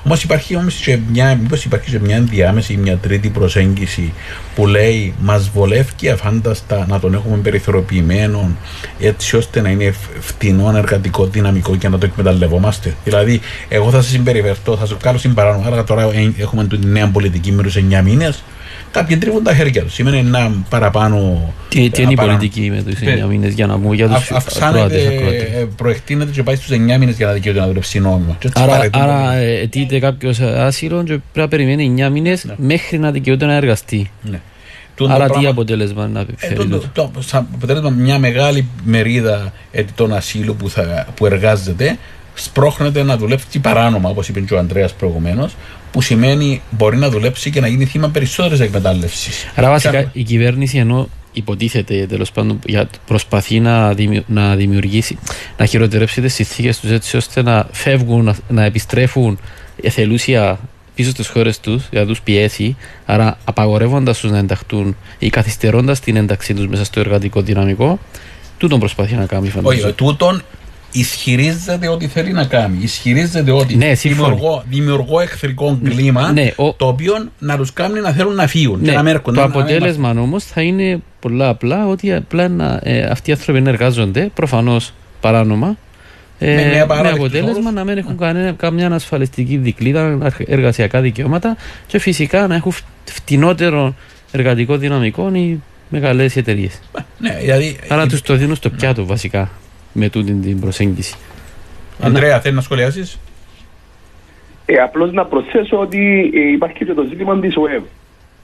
Όμως υπάρχει όμως και μια, μήπως υπάρχει και μια ενδιάμεση ή μια τρίτη προσέγγιση που λέει μας βολεύει αφάνταστα να τον έχουμε περιθωριοποιημένο έτσι ώστε να είναι φτηνό εργατικό δυναμικό και να το εκμεταλλευόμαστε. Δηλαδή, εγώ θα σας συμπεριφερθώ, θα σας κάνω συμπαράνω. Άρα τώρα έχουμε την νέα πολιτική με του 9 μήνες κάποιοι τρίβουν τα χέρια τους. Σημαίνει ένα παραπάνω. Τι, τι είναι η πολιτική με τους 9 μήνες για να πούμε για τους Αυξάνεται, ε, προεκτείνεται και πάει στους 9 μήνες για να δικαιούται να δουλέψει νόμιμα. Άρα, άρα αιτείται κάποιος άσυλο και πρέπει να περιμένει 9 μήνες ναι. μέχρι να δικαιούται να εργαστεί. Ναι. Άρα τι αποτέλεσμα να φέρει. Ε, το, το, το, αποτέλεσμα μια μεγάλη μερίδα αιτητών ασύλου που, θα, που εργάζεται σπρώχνεται να δουλέψει παράνομα, όπως είπε και ο Αντρέα προηγουμένως, που σημαίνει μπορεί να δουλέψει και να γίνει θύμα περισσότερης εκμετάλλευσης. Άρα, βασικά η κυβέρνηση ενώ υποτίθεται τέλος πάντων προσπαθεί να, να δημιουργήσει, να χειροτερέψει τις συνθήκες τους έτσι ώστε να φεύγουν, να, να επιστρέφουν εθελούσια πίσω στις χώρες τους, για να τους πιέσει, άρα απαγορεύοντας τους να ενταχθούν ή καθυστερώντας την ένταξή τους μέσα στο εργατικό δυναμικό, τούτον προσπαθεί να κάνει φαντάζομαι. Όχι, τούτον ισχυρίζεται ότι θέλει να κάνει. Ισχυρίζεται ότι ναι, δημιουργώ, δημιουργώ εχθρικό κλίμα ναι, ο... το οποίο να τους κάνει να θέλουν να φύγουν. Ναι, να μέρκουν, το να, αποτέλεσμα να... όμως θα είναι πολλά απλά ότι απλά να, ε, αυτοί οι άνθρωποι να εργάζονται προφανώς παράνομα. Ε, με, με αποτέλεσμα να μην έχουν κανένα, καμιά ασφαλιστική δικλίδα, εργασιακά δικαιώματα και φυσικά να έχουν φτηνότερο εργατικό δυναμικό οι μεγάλες εταιρείες. Ναι, δηλαδή, Άρα τους το δίνουν στο πιάτο βασικά με τούτη την προσέγγιση. Αντρέα, θέλεις να σχολιάσεις; Ε, Απλώς να προσθέσω ότι ε, υπάρχει και το ζήτημα της ΟΕΒ.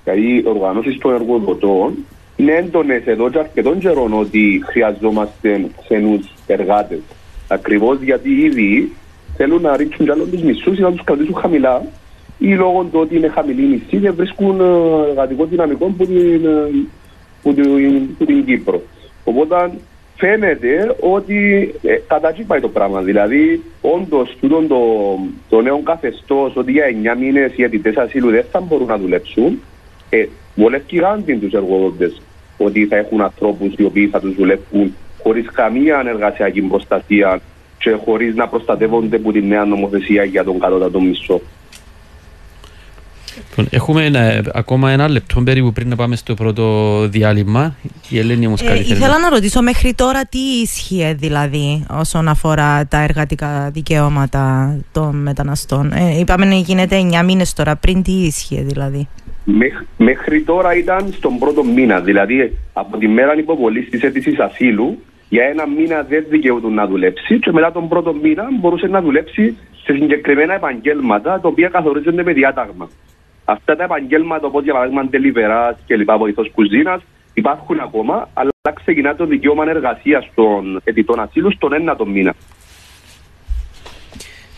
Δηλαδή, οι οργανώσεις των εργοδοτών είναι έντονες εδώ και αρκετών καιρών ότι χρειαζόμαστε ξένους εργάτες. Ακριβώς γιατί ήδη θέλουν να ρίξουν κι άλλων τους μισθού ή να τους κρατήσουν χαμηλά ή λόγω του ότι είναι χαμηλή μισθή και βρίσκουν ε, εργατικό δυναμικό που την, ε, που την, που την Κύπρο. Οπότε φαίνεται ότι ε, κατά πάει το πράγμα. Δηλαδή, όντως, το, το νέο καθεστώς ότι για 9 μήνες οι αιτητέ ασύλου δεν θα μπορούν να δουλέψουν, ε, βολεύει γάντι τους εργοδότες ότι θα έχουν ανθρώπους οι οποίοι θα τους δουλεύουν χωρίς καμία εργασιακή προστασία και χωρίς να προστατεύονται από τη νέα νομοθεσία για τον κατώτατο μισθό. Λοιπόν, έχουμε ένα, ακόμα ένα λεπτό περίπου πριν να πάμε στο πρώτο διάλειμμα. Η Ελένη όμως ε, Ήθελα να ρωτήσω μέχρι τώρα τι ίσχυε δηλαδή όσον αφορά τα εργατικά δικαιώματα των μεταναστών. Ε, είπαμε να γίνεται 9 μήνες τώρα. Πριν τι ίσχυε δηλαδή. μέχρι τώρα ήταν στον πρώτο μήνα. Δηλαδή από τη μέρα υποβολής της αίτησης ασύλου για ένα μήνα δεν δικαιούταν να δουλέψει και μετά τον πρώτο μήνα μπορούσε να δουλέψει σε συγκεκριμένα επαγγέλματα τα οποία καθορίζονται με διάταγμα. Αυτά τα επαγγέλματα, όπως για παράδειγμα τελειβερά και λοιπά, βοηθός κουζίνας, υπάρχουν ακόμα, αλλά ξεκινά το δικαίωμα εργασίας των αιτητών ασύλου στον ένατο μήνα.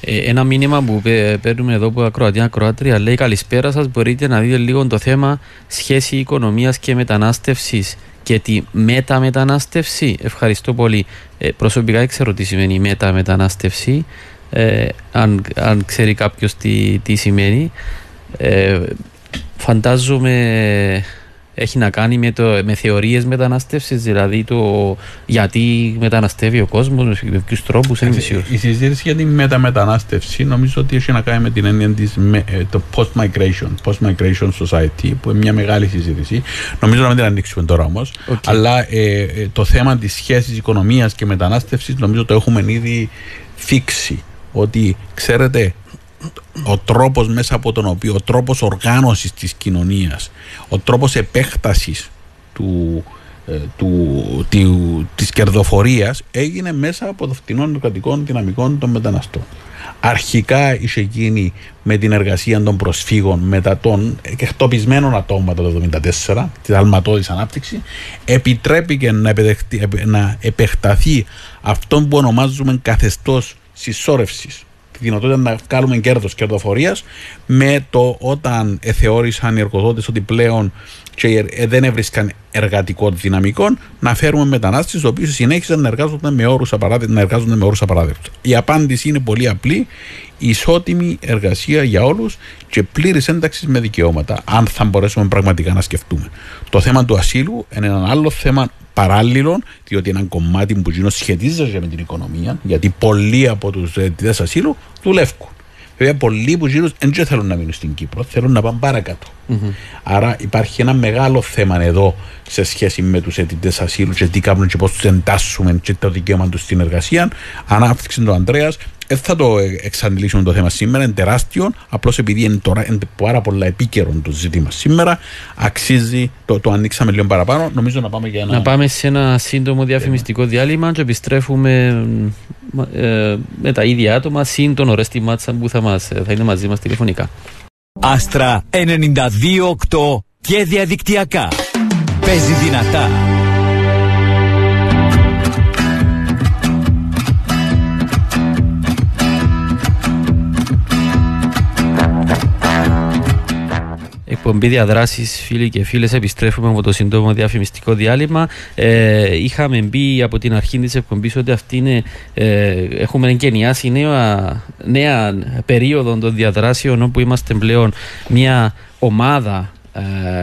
Ε, ένα μήνυμα που παίρνουμε εδώ από Ακροατία Ακροάτρια λέει καλησπέρα σας μπορείτε να δείτε λίγο το θέμα σχέση οικονομίας και μετανάστευσης και τη μεταμετανάστευση ευχαριστώ πολύ. Ε, προσωπικά δεν ξέρω τι σημαίνει μεταμετανάστευση ε, αν, αν ξέρει κάποιος τι, τι σημαίνει ε, φαντάζομαι έχει να κάνει με, το, με θεωρίες μετανάστευσης, δηλαδή το γιατί μεταναστεύει ο κόσμος, με ποιους τρόπους, είναι Η συζήτηση για τη μεταμετανάστευση νομίζω ότι έχει να κάνει με την έννοια της το post-migration, post-migration society, που είναι μια μεγάλη συζήτηση. Νομίζω να μην την ανοίξουμε τώρα όμως, αλλά ε, το θέμα της σχέσης οικονομίας και μετανάστευσης νομίζω το έχουμε ήδη φίξει. Ότι ξέρετε, ο τρόπος μέσα από τον οποίο, ο τρόπος οργάνωσης της κοινωνίας, ο τρόπος επέκτασης του, ε, του, του, της κερδοφορίας έγινε μέσα από το φτηνό εργατικών δυναμικών των μεταναστών. Αρχικά είχε γίνει με την εργασία των προσφύγων μετά των εκτοπισμένων ατόμων το 1974, τη αλματώδης ανάπτυξη, επιτρέπηκε να, να επεκταθεί αυτό που ονομάζουμε καθεστώς συσσόρευσης τη δυνατότητα να κάνουμε κέρδος κερδοφορίας με το όταν θεώρησαν οι εργοδότες ότι πλέον και ε, δεν έβρισκαν εργατικό δυναμικό να φέρουμε μετανάστες οι οποίοι συνέχισαν να εργάζονται με όρους απαράδεκτου. Η απάντηση είναι πολύ απλή. Ισότιμη εργασία για όλους και πλήρης ένταξης με δικαιώματα. Αν θα μπορέσουμε πραγματικά να σκεφτούμε. Το θέμα του ασύλου είναι ένα άλλο θέμα παράλληλο, διότι ένα κομμάτι που γίνω σχετίζεται με την οικονομία, γιατί πολλοί από τους αιτητέ ασύλου δουλεύουν. Βέβαια, πολλοί που γίνουν δεν θέλουν να μείνουν στην Κύπρο, θέλουν να πάνε παρακάτω. Mm-hmm. Άρα υπάρχει ένα μεγάλο θέμα εδώ σε σχέση με τους αιτητές ασύλου και τι κάνουν και πώς τους εντάσσουμε και το δικαίωμα τους στην εργασία. Ανάπτυξη του Ανδρέας, δεν θα το εξαντλήσουμε το θέμα σήμερα, είναι τεράστιο. Απλώς επειδή είναι, τώρα, είναι πάρα πολλά επίκαιρο το ζήτημα σήμερα, αξίζει, το, το ανοίξαμε λίγο παραπάνω. Νομίζω να πάμε για ένα. Να πάμε σε ένα σύντομο διαφημιστικό διάλειμμα και επιστρέφουμε ε, με τα ίδια άτομα συν τον Ορέστη Μάτσα που θα, μας, θα είναι μαζί μας τηλεφωνικά. Άστρα 92-8 και διαδικτυακά. Παίζει δυνατά. Εκπομπή διαδράσει, φίλοι και φίλες. Επιστρέφουμε από το σύντομο διαφημιστικό διάλειμμα. Ε, είχαμε μπει από την αρχή της εκπομπής ότι αυτή είναι, ε, έχουμε εγκαινιάσει νέα, νέα περίοδο των διαδράσεων όπου είμαστε πλέον μια ομάδα ε,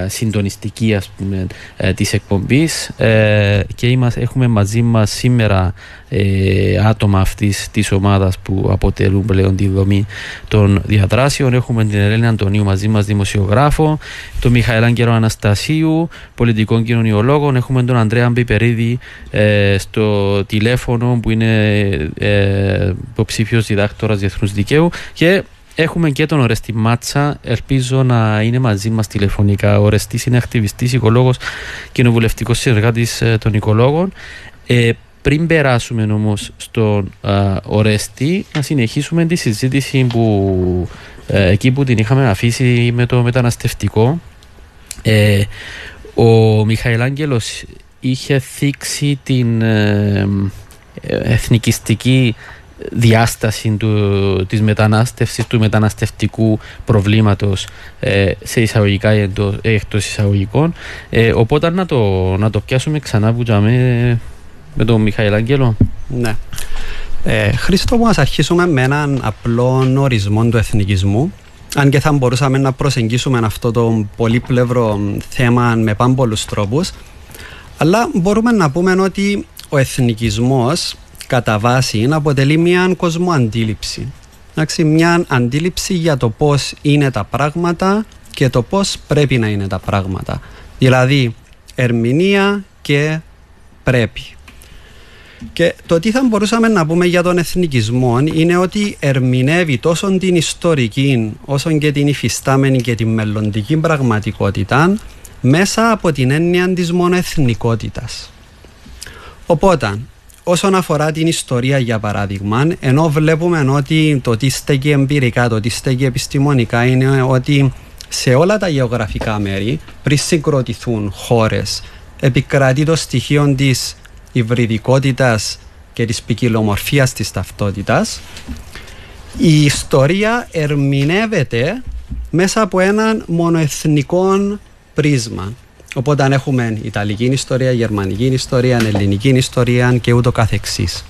συντονιστική ας πούμε ε, της εκπομπής. Ε, και είμαστε, έχουμε μαζί μας σήμερα άτομα αυτής της ομάδας που αποτελούν πλέον τη δομή των διαδράσεων. Έχουμε την Ελένη Αντωνίου μαζί μας δημοσιογράφο τον Μιχαήλ Άγγελο Αναστασίου πολιτικών κοινωνιολόγων. Έχουμε τον Ανδρέα Μπιπερίδη στο τηλέφωνο που είναι υποψήφιος διδάκτορας διεθνούς δικαίου. Και Έχουμε και τον Ορέστη Μάτσα. Ελπίζω να είναι μαζί μας τηλεφωνικά. Ο Ορέστης είναι ακτιβιστής, οικολόγος, κοινοβουλευτικός συνεργάτης ε, των οικολόγων. Ε, πριν περάσουμε όμως στον ε, Ορέστη, να συνεχίσουμε τη συζήτηση που ε, εκεί που την είχαμε αφήσει με το μεταναστευτικό. Ε, ο Μιχαήλ Άγγελος είχε θίξει την εθνικιστική διάσταση του, της μετανάστευσης, του μεταναστευτικού προβλήματος ε, σε εισαγωγικά ή εντός, εκτός εισαγωγικών. Ε, οπότε να το, να το πιάσουμε ξανά που με, με τον Μιχαήλ Άγγελο. Ναι. Ε, Χρήστο μου, ας αρχίσουμε με έναν απλό ορισμό του εθνικισμού αν και θα μπορούσαμε να προσεγγίσουμε αυτό το πολύπλευρο θέμα με πάμπολους τρόπους αλλά μπορούμε να πούμε ότι ο εθνικισμός κατά βάση αποτελεί μια κοσμοαντίληψη. Εντάξει, μια αντίληψη για το πώς είναι τα πράγματα και το πώς πρέπει να είναι τα πράγματα. Δηλαδή, ερμηνεία και πρέπει. Και το τι θα μπορούσαμε να πούμε για τον εθνικισμό είναι ότι ερμηνεύει τόσο την ιστορική όσο και την υφιστάμενη και την μελλοντική πραγματικότητα μέσα από την έννοια της μονοεθνικότητας. Οπότε, όσον αφορά την ιστορία για παράδειγμα, ενώ βλέπουμε ότι το τι στέκει εμπειρικά, το τι στέκει επιστημονικά είναι ότι σε όλα τα γεωγραφικά μέρη, πριν συγκροτηθούν χώρες, επικρατεί το στοιχείο της υβριδικότητας και της ποικιλομορφίας της ταυτότητας, η ιστορία ερμηνεύεται μέσα από έναν μονοεθνικό πρίσμα. Οπότε αν έχουμε Ιταλική ιστορία, Γερμανική ιστορία, Ελληνική ιστορία και ούτω καθεξής.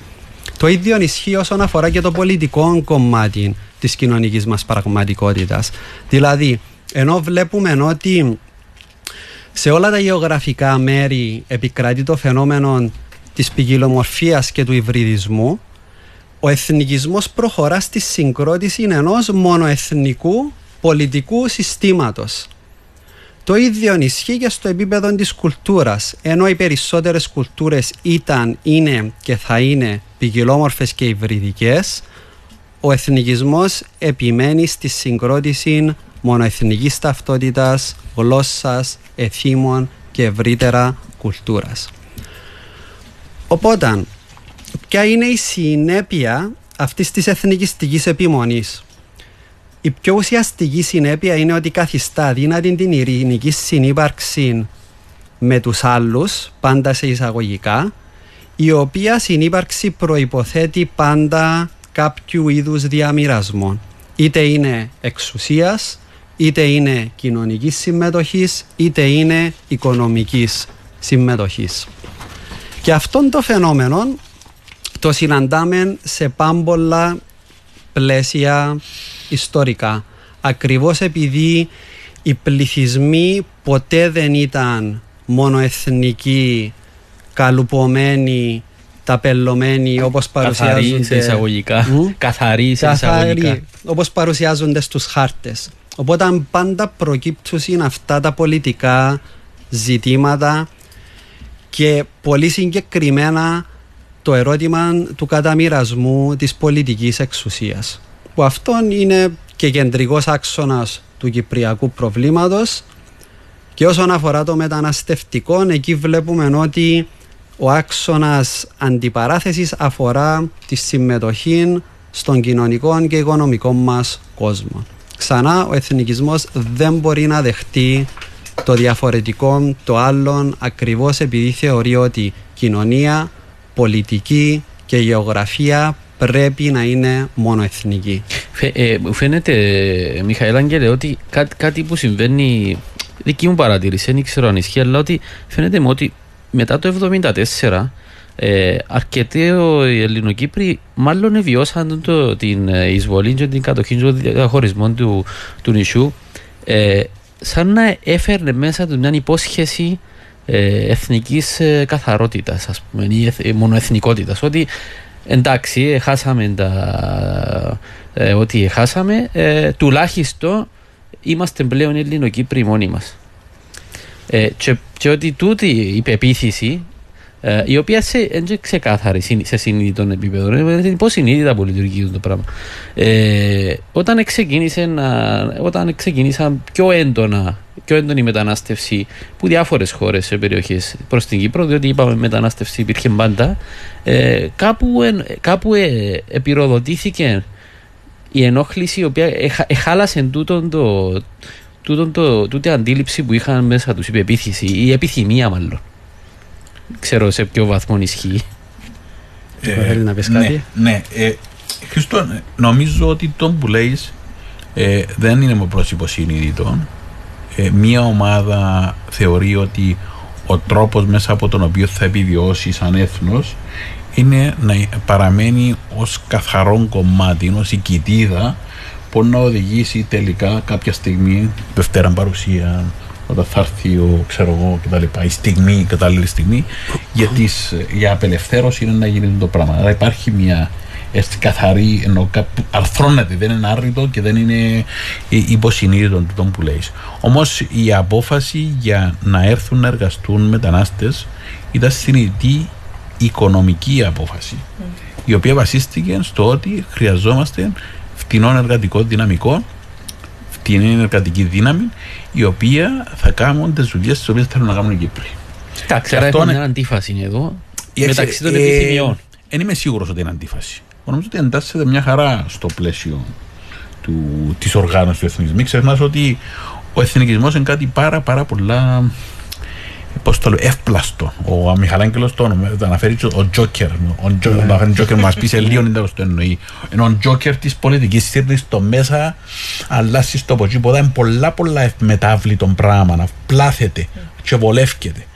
Το ίδιο ισχύει όσον αφορά και το πολιτικό κομμάτι της κοινωνικής μας πραγματικότητας. Δηλαδή, ενώ βλέπουμε ότι Σε όλα τα γεωγραφικά μέρη επικρατεί το φαινόμενο της ποικιλομορφίας και του υβριδισμού, ο εθνικισμός προχωρά στη συγκρότηση ενός μονοεθνικού πολιτικού συστήματος. Το ίδιο ισχύει και στο επίπεδο της κουλτούρας, ενώ οι περισσότερες κουλτούρες ήταν, είναι και θα είναι ποικιλόμορφες και υβριδικές, ο εθνικισμός επιμένει στη συγκρότηση μονοεθνικής ταυτότητας, γλώσσας, εθήμων και ευρύτερα κουλτούρας. Οπότε, ποια είναι η συνέπεια αυτής της εθνικιστικής επιμονής; Η πιο ουσιαστική συνέπεια είναι ότι καθιστά δύνατη την ειρηνική συνύπαρξη με τους άλλους, πάντα σε εισαγωγικά, η οποία συνύπαρξη προϋποθέτει πάντα κάποιου είδους διαμοιρασμό. Είτε είναι εξουσίας, είτε είναι κοινωνικής συμμετοχής, είτε είναι οικονομικής συμμετοχής. Και αυτόν το φαινόμενο το συναντάμε σε πάμπολα πλαίσια ιστορικά. Ακριβώς επειδή οι πληθυσμοί ποτέ δεν ήταν μόνο εθνικοί, καλουπωμένοι, ταπελωμένοι όπως παρουσιάζονται... σε εισαγωγικά. Καθαροί σε εισαγωγικά. Όπως παρουσιάζονται στους χάρτες. Οπότε πάντα προκύπτουν αυτά τα πολιτικά ζητήματα και πολύ συγκεκριμένα το ερώτημα του καταμοιρασμού της πολιτικής εξουσίας που αυτό είναι και κεντρικός άξονας του κυπριακού προβλήματος και όσον αφορά το μεταναστευτικό εκεί βλέπουμε ότι ο άξονας αντιπαράθεσης αφορά τη συμμετοχή στον κοινωνικό και οικονομικό μας κόσμο. Ξανά ο εθνικισμός δεν μπορεί να δεχτεί το διαφορετικό, το άλλον, ακριβώς επειδή θεωρεί ότι κοινωνία, πολιτική και γεωγραφία πρέπει να είναι μόνο εθνική. Ε, φαίνεται, Μιχαήλ Αγγέλε, ότι κάτι, κάτι που συμβαίνει, δική μου παρατήρηση, δεν ξέρω αν ισχύει, αλλά ότι φαίνεται μου ότι μετά το 1974 ε, αρκετοί οι Ελληνοκύπροι μάλλον βιώσαν το, την εισβολή και την κατοχή και τον διαχωρισμό του, του νησιού ε, σαν να έφερνε μέσα του μια υπόσχεση ε, εθνικής ε, καθαρότητας ας πούμε ή ε, μονοεθνικότητας ότι εντάξει χάσαμε τα, ε, ότι χάσαμε. Ε, τουλάχιστον είμαστε πλέον Ελληνοκύπροι μόνοι μας. Ε, και, και ότι τούτη η πεποίθηση ε, η οποία σε, είναι ξεκάθαρη σε συνείδητο επίπεδο. Είναι υποσυνείδητα που λειτουργεί το πράγμα. Ε, όταν, ξεκίνησε να, όταν ξεκίνησαν πιο έντονα πιο έντονη μετανάστευση που διάφορες χώρες σε περιοχές προς την Κύπρο, διότι είπαμε μετανάστευση υπήρχε πάντα, ε, κάπου, εν, κάπου ε, επιρροδοτήθηκε η ενόχληση η οποία εχάλασε τούτον το, τούτον το, τούτη αντίληψη που είχαν μέσα τους, η πεποίθηση, η επιθυμία μάλλον ξέρω σε ποιο βαθμό ισχύει. Ε, Θέλει να πεις ναι, κάτι; Ναι, ε, Χριστό, νομίζω ότι το που λέει ε, δεν είναι με πρόσωπο συνείδητο. Ε, μία ομάδα θεωρεί ότι ο τρόπος μέσα από τον οποίο θα επιβιώσει σαν έθνος είναι να παραμένει ως καθαρό κομμάτι, ως η κοιτίδα που να οδηγήσει τελικά κάποια στιγμή, Δευτέρα παρουσία, όταν θα έρθει ο, ξέρω εγώ, κτλ. Η στιγμή, η κατάλληλη στιγμή για, τις, για απελευθέρωση είναι να γίνει το πράγμα. Άρα υπάρχει μια έτσι καθαρή, ενώ αρθρώνεται, δεν είναι άρρητο και δεν είναι υποσυνείδητο τον που λέει. Όμως η απόφαση για να έρθουν να εργαστούν μετανάστες ήταν συνειδητή οικονομική απόφαση, η οποία βασίστηκε στο ότι χρειαζόμαστε φτηνό εργατικό δυναμικό, φτηνή εργατική δύναμη, η οποία θα κάνουν τις δουλειές τις οποίες θέλουν να κάνουν οι Κύπροι. Εντάξει, άρα έχουμε μια αντίφαση εδώ μεταξύ των ε, επιθυμιών. Δεν είμαι σίγουρος ότι είναι αντίφαση. Νομίζω ότι εντάσσεται μια χαρά στο πλαίσιο της οργάνωσης του εθνισμού. Μην ξεχνάς ότι ο εθνικισμός είναι κάτι πάρα, πάρα πολλά πώς το λέω, εύπλαστο. Ο Μιχαλάγγελο το αναφέρει ο Τζόκερ. Ο Τζόκερ μας πει σε λίγο δεν το εννοεί. Ενώ ο Τζόκερ της πολιτικής σύρνη στο μέσα, αλλάζει στο από εκεί. είναι πολλά πολλά ευμετάβλητο πράγμα. Πλάθεται και βολεύκεται.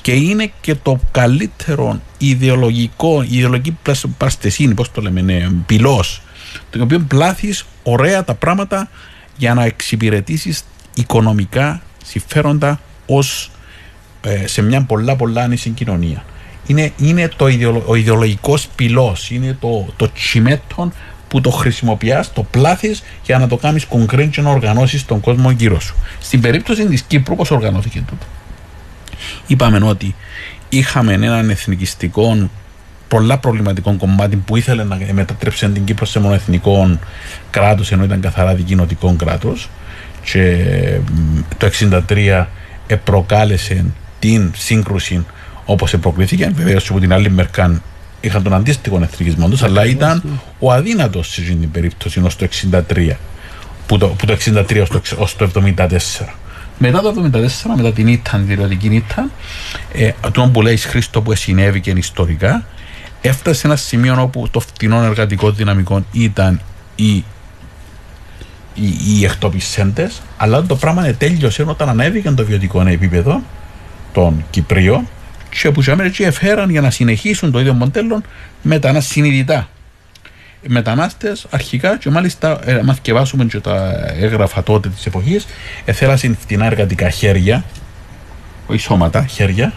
Και είναι και το καλύτερο ιδεολογικό, ιδεολογική πλαστεσίνη, πώς το λέμε, ναι, πυλός, το οποίο πλάθεις ωραία τα πράγματα για να εξυπηρετήσεις οικονομικά συμφέροντα ως ε, σε μια πολλά πολλά άνηση κοινωνία. Είναι, είναι το ιδεολο, ο ιδεολογικός πυλός, είναι το, το τσιμέτον που το χρησιμοποιεί, το πλάθεις για να το κάνεις concrete και να οργανώσεις τον κόσμο γύρω σου. Στην περίπτωση της Κύπρου, πώς οργανώθηκε τούτο; Είπαμε ότι είχαμε έναν εθνικιστικό πολλά προβληματικό κομμάτι που ήθελε να μετατρέψει την Κύπρο σε μονοεθνικό κράτος ενώ ήταν καθαρά δικοινοτικό κράτος. Και το 1963 προκάλεσε την σύγκρουση όπως προκλήθηκε. Βεβαίως από την άλλη μερικά είχαν τον αντίστοιχο εθνικισμό τους, αλλά ήταν ο αδύνατος σε αυτή την περίπτωση ως το 1963. Που το, που το 63 ως το, 1974. Μετά το 1974, μετά την ήττα, την δηλωτική ήττα, ε, το που λέει Χρήστο που συνέβη και ιστορικά, έφτασε σε ένα σημείο όπου το φτηνό εργατικό δυναμικό ήταν οι, οι, οι εκτοπισέντες, αλλά το πράγμα τέλειωσε όταν ανέβηκε το βιωτικό επίπεδο των Κυπρίων και που και εφέραν για να συνεχίσουν το ίδιο μοντέλο μετανάστε συνειδητά. Μετανάστες αρχικά και μάλιστα ε, μαθηκευάσουμε και τα έγγραφα τότε της εποχής, εθέλασαν φτηνά εργατικά χέρια, όχι σώματα, χέρια,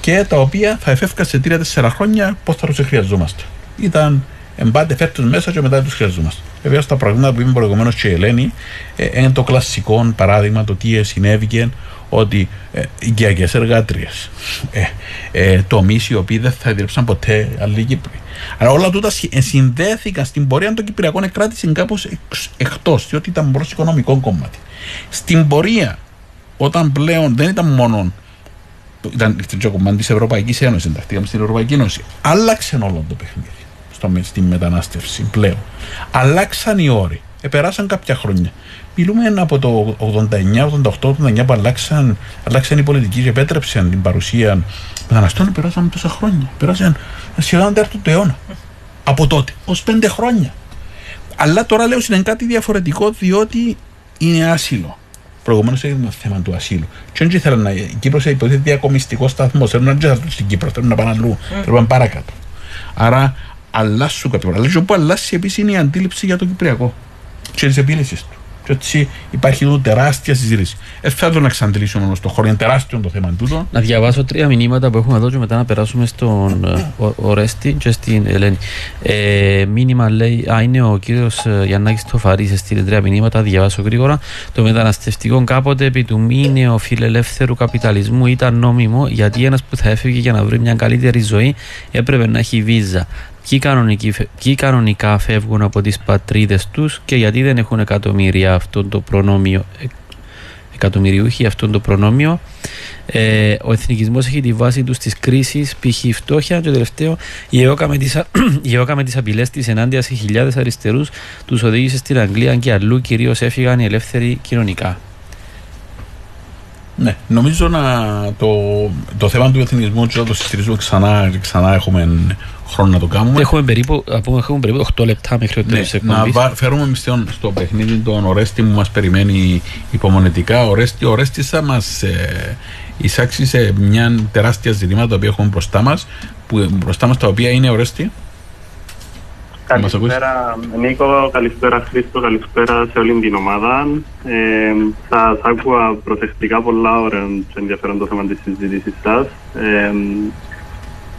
και τα οποία θα εφεύκαν σε 3-4 χρόνια πώς θα τους χρειαζόμαστε. Ήταν εμπάτε φέτο μέσα και μετά τους χρειαζόμαστε. Βεβαίω τα πράγματα που είπε προηγουμένως και η Ελένη ε, είναι το κλασικό παράδειγμα το τι συνέβηκε ότι ε, οικιακέ εργάτριες, ε, ε, τομείς οι οποίοι δεν θα ιδρύψαν ποτέ άλλοι Κύπροι. Αλλά όλα τούτα συνδέθηκαν στην πορεία των Κυπριακών κράτηση κάπως εκτός, διότι ήταν προ οικονομικό κομμάτι. Στην πορεία, όταν πλέον δεν ήταν μόνο ήταν το κομμάτι της Ευρωπαϊκής Ένωσης, ενταχθήκαμε στην Ευρωπαϊκή Ένωση. Άλλαξε όλο το παιχνίδι στο, στη μετανάστευση πλέον. Αλλάξαν οι όροι. Επεράσαν κάποια χρόνια. Μιλούμε από το 89, 88, 89 που αλλάξαν, αλλάξαν οι πολιτικοί και επέτρεψαν την παρουσία μεταναστών. Περάσαμε τόσα χρόνια. Περάσαν σχεδόν τέταρτο του αιώνα. Από τότε, ως πέντε χρόνια. Αλλά τώρα λέω είναι κάτι διαφορετικό διότι είναι άσυλο. Προηγουμένως έγινε το θέμα του ασύλου. Και όχι ήθελα να. Η Κύπρος υποτίθεται διακομιστικό σταθμό. Θέλουν να έρθουν στην Κύπρο, θέλουν να πάνε αλλού, mm. θέλουν να πάνε παρακάτω. Άρα αλλάσουν κάποιο. Αλλά που αλλάσει επίσης είναι η αντίληψη για το Κυπριακό και τη επίλυση του. Και έτσι υπάρχει εδώ τεράστια συζήτηση. Ε, θα το να εξαντλήσουμε όμως το χώρο, είναι τεράστιο το θέμα τούτο. Να διαβάσω τρία μηνύματα που έχουμε εδώ και μετά να περάσουμε στον ε, Ορέστη και στην Ελένη. Ε, μήνυμα λέει, Α, είναι ο κύριος ε, Γιαννάκης Τοφαρής, στείλει τρία μηνύματα, διαβάσω γρήγορα. Το μεταναστευτικό κάποτε επί του μήνυου φιλελεύθερου καπιταλισμού ήταν νόμιμο γιατί ένας που θα έφευγε για να βρει μια καλύτερη ζωή έπρεπε να έχει βίζα ποιοι, κανονικά φεύγουν από τις πατρίδες τους και γιατί δεν έχουν εκατομμύρια αυτό το προνόμιο ε, εκατομμυριούχοι αυτό το προνόμιο ε, ο εθνικισμός έχει τη βάση τους στις κρίσεις π.χ. φτώχεια και το τελευταίο η ΕΟΚΑ με τις, η ΕΟΚΑ με τις απειλές της ενάντια σε χιλιάδες αριστερούς τους οδήγησε στην Αγγλία και αλλού κυρίως έφυγαν οι ελεύθεροι κοινωνικά ναι, νομίζω να το, το θέμα του εθνισμού και να το συστηρίζουμε ξανά, ξανά έχουμε χρόνο να το κάνουμε. Έχουμε περίπου, έχουμε περίπου 8 λεπτά μέχρι το ναι, Να φέρουμε μισθόν στο παιχνίδι τον Ορέστη που μας περιμένει υπομονετικά. Ο Ορέστη, ο Ορέστης θα μας ε, εισάξει σε μια τεράστια ζητήματα που έχουμε μπροστά μας, που, μπροστά μας τα οποία είναι Ορέστη. Καλησπέρα Νίκο, καλησπέρα Χρήστο, καλησπέρα σε όλη την ομάδα. Ε, θα άκουγα προσεκτικά πολλά ώρα και ενδιαφέρον το θέμα της συζήτησης σας ε,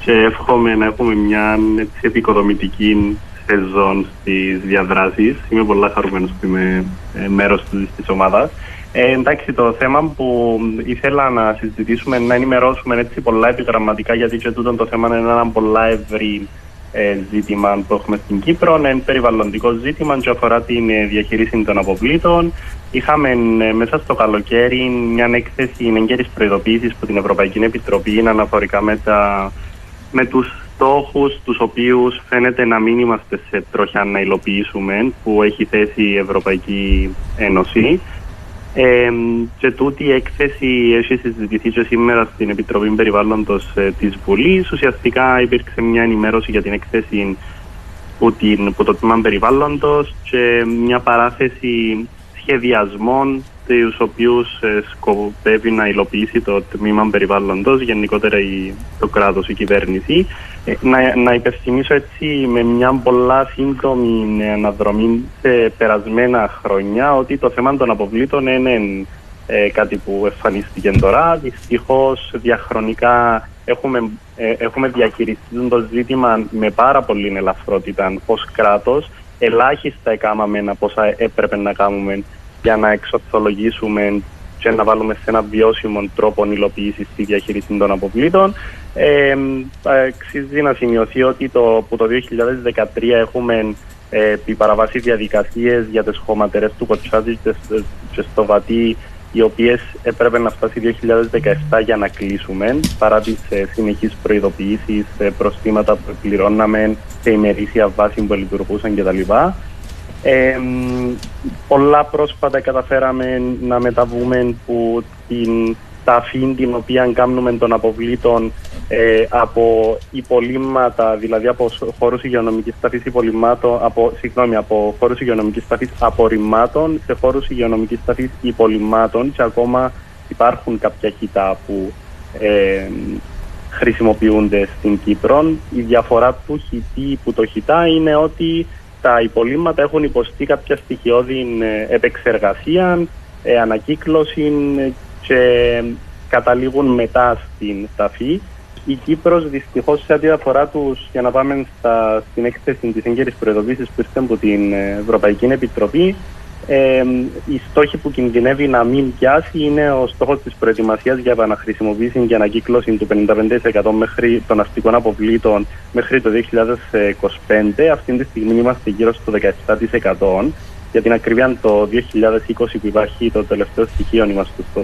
και εύχομαι να έχουμε μια έτσι, επικοδομητική σεζόν στις διαδράσεις. Είμαι πολλά χαρούμενος που είμαι ε, μέρος της ομάδας. Ε, εντάξει, το θέμα που ήθελα να συζητήσουμε, να ενημερώσουμε έτσι πολλά επιγραμματικά, γιατί και τούτο το θέμα είναι ένα πολλά ευρύ ε, ζήτημα που έχουμε στην Κύπρο, είναι περιβαλλοντικό ζήτημα και αφορά την ε, διαχείριση των αποβλήτων. Είχαμε ε, μέσα στο καλοκαίρι μια έκθεση εγκαίρης προειδοποίησης από την Ευρωπαϊκή Επιτροπή αναφορικά με, τα, με τους στόχους τους οποίους φαίνεται να μην είμαστε σε τροχιά να υλοποιήσουμε που έχει θέσει η Ευρωπαϊκή Ένωση. Ε, και τούτη η έκθεση έχει συζητηθεί και σήμερα στην Επιτροπή Περιβάλλοντος ε, της Βουλής. Ουσιαστικά υπήρξε μια ενημέρωση για την έκθεση που, την, που το τμήμα περιβάλλοντος και μια παράθεση σχεδιασμών τους οποίους ε, σκοπεύει να υλοποιήσει το τμήμα περιβάλλοντος, γενικότερα η, το κράτος, η κυβέρνηση. Ε, να, να υπενθυμίσω έτσι με μια πολλά σύντομη αναδρομή σε περασμένα χρόνια ότι το θέμα των αποβλήτων είναι ε, κάτι που εμφανίστηκε τώρα. Δυστυχώς διαχρονικά έχουμε, ε, έχουμε διαχειριστεί το ζήτημα με πάρα πολύ ελαφρότητα ως κράτος. Ελάχιστα έκαναμε από όσα έπρεπε να κάνουμε για να εξορθολογήσουμε και να βάλουμε σε ένα βιώσιμο τρόπο υλοποίησης στη διαχείριση των αποβλήτων. Ε, αξίζει να σημειωθεί ότι το, από το 2013 έχουμε ε, επί παραβάσει διαδικασίες για τις χωματερές του Κοτσάζη και στο Βατί οι οποίες έπρεπε να φτάσει 2017 για να κλείσουμε παρά τις ε, συνεχείς προειδοποιήσεις, ε, προστήματα που πληρώναμε σε ημερήσια βάση που λειτουργούσαν κτλ. Ε, πολλά πρόσφατα καταφέραμε να μεταβούμε που την ταφή την οποία κάνουμε των αποβλήτων ε, από υπολείμματα, δηλαδή από χώρους υγειονομικής ταφής υπολείμματων, από, συγγνώμη, από χώρους υγειονομικής ταφής απορριμμάτων σε χώρους υγειονομικής ταφής υπολείμματων και ακόμα υπάρχουν κάποια χιτά που ε, χρησιμοποιούνται στην Κύπρο. Η διαφορά του χιτή που το χιτά είναι ότι τα υπολείμματα έχουν υποστεί κάποια στοιχειώδη ε, επεξεργασία, ε, ανακύκλωση και καταλήγουν μετά στην ταφή. Η Κύπρος δυστυχώς σε ό,τι αφορά τους, για να πάμε στα, στην έκθεση της έγκαιρης προειδοποίησης που ήρθε από την Ευρωπαϊκή Επιτροπή, ε, η στόχη που κινδυνεύει να μην πιάσει είναι ο στόχος της προετοιμασίας για επαναχρησιμοποίηση και ανακύκλωση του 55% μέχρι των αστικών αποβλήτων μέχρι το 2025. Αυτή τη στιγμή είμαστε γύρω στο 17%. Για την ακρίβεια το 2020 που υπάρχει το τελευταίο στοιχείο είμαστε στο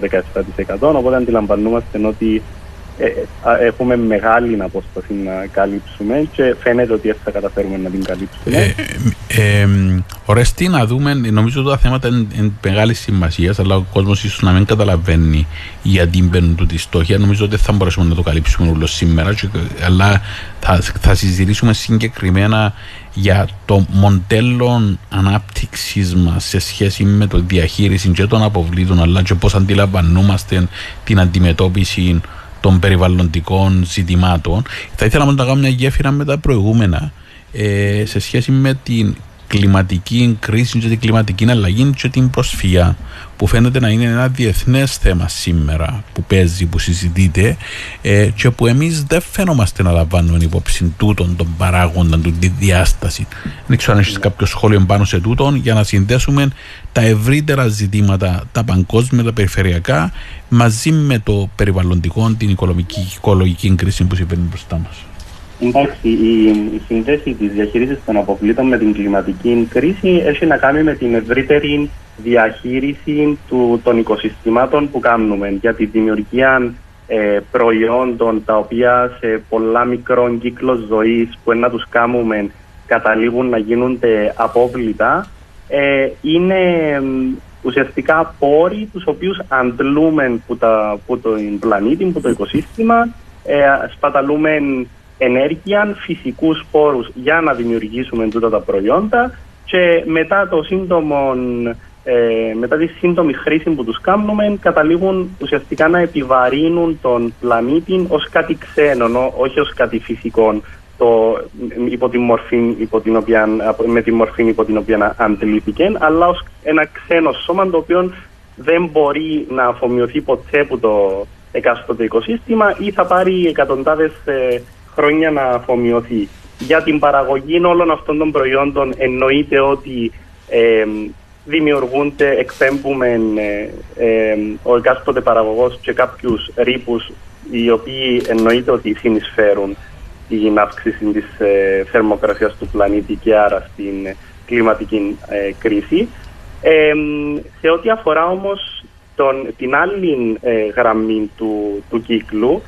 17%. Οπότε αντιλαμβανόμαστε ότι ε, έχουμε μεγάλη απόσταση να καλύψουμε και φαίνεται ότι θα καταφέρουμε να την καλύψουμε. Ε, ε, Ορέστη να δούμε, νομίζω ότι τα θέματα είναι μεγάλη σημασία, αλλά ο κόσμος ίσως να μην καταλαβαίνει γιατί μπαίνουν τούτη στόχοι. Νομίζω ότι θα μπορέσουμε να το καλύψουμε όλο σήμερα, αλλά θα, θα συζητήσουμε συγκεκριμένα για το μοντέλο ανάπτυξης μας σε σχέση με το διαχείριση και των αποβλήτων, αλλά και πώς αντιλαμβανόμαστε την αντιμετώπιση των περιβαλλοντικών ζητημάτων. Θα ήθελα να κάνω μια γέφυρα με τα προηγούμενα ε, σε σχέση με την κλιματική κρίση και την κλιματική αλλαγή και την προσφυγιά που φαίνεται να είναι ένα διεθνές θέμα σήμερα που παίζει, που συζητείται ε, και που εμείς δεν φαίνομαστε να λαμβάνουμε υπόψη τούτων των παράγοντα, του τη διάσταση. Δεν ξέρω αν έχεις κάποιο σχόλιο πάνω σε τούτον για να συνδέσουμε τα ευρύτερα ζητήματα, τα παγκόσμια, τα περιφερειακά, μαζί με το περιβαλλοντικό, την οικολογική, οικολογική κρίση που συμβαίνει μπροστά μας. Εντάξει, η, η σύνδεση της διαχείρισης των αποβλήτων με την κλιματική κρίση έχει να κάνει με την ευρύτερη διαχείριση του, των οικοσυστημάτων που κάνουμε. Για τη δημιουργία ε, προϊόντων τα οποία σε πολλά μικρό κύκλος ζωής που να τους κάνουμε καταλήγουν να γίνονται απόβλητα ε, είναι ουσιαστικά πόροι τους οποίους αντλούμε που, τα, που το πλανήτη, που το οικοσύστημα ε, σπαταλούμε ενέργεια, φυσικούς πόρους για να δημιουργήσουμε τούτα τα προϊόντα και μετά το σύντομο ε, μετά τη σύντομη χρήση που τους κάνουμε καταλήγουν ουσιαστικά να επιβαρύνουν τον πλανήτη ως κάτι ξένο, όχι ως κάτι φυσικό το, υπό τη μορφή, υπό την οποία, με τη μορφή υπό την οποία αντιλήφθηκε, αλλά ως ένα ξένο σώμα το οποίο δεν μπορεί να αφομοιωθεί ποτέ από το εκάστοτε οικοσύστημα ή θα πάρει εκατοντάδες ε, χρόνια να αφομοιωθεί. Για την παραγωγή όλων αυτών των προϊόντων εννοείται ότι ε, δημιουργούνται, εκπέμπουμε ε, ε, ο εκάστοτε παραγωγός και κάποιους ρήπους οι οποίοι εννοείται ότι συνεισφέρουν στην αύξηση της ε, θερμοκρασίας του πλανήτη και άρα στην κλιματική ε, κρίση. σε ό,τι αφορά όμως τον, την άλλη γραμμή του, του κύκλου,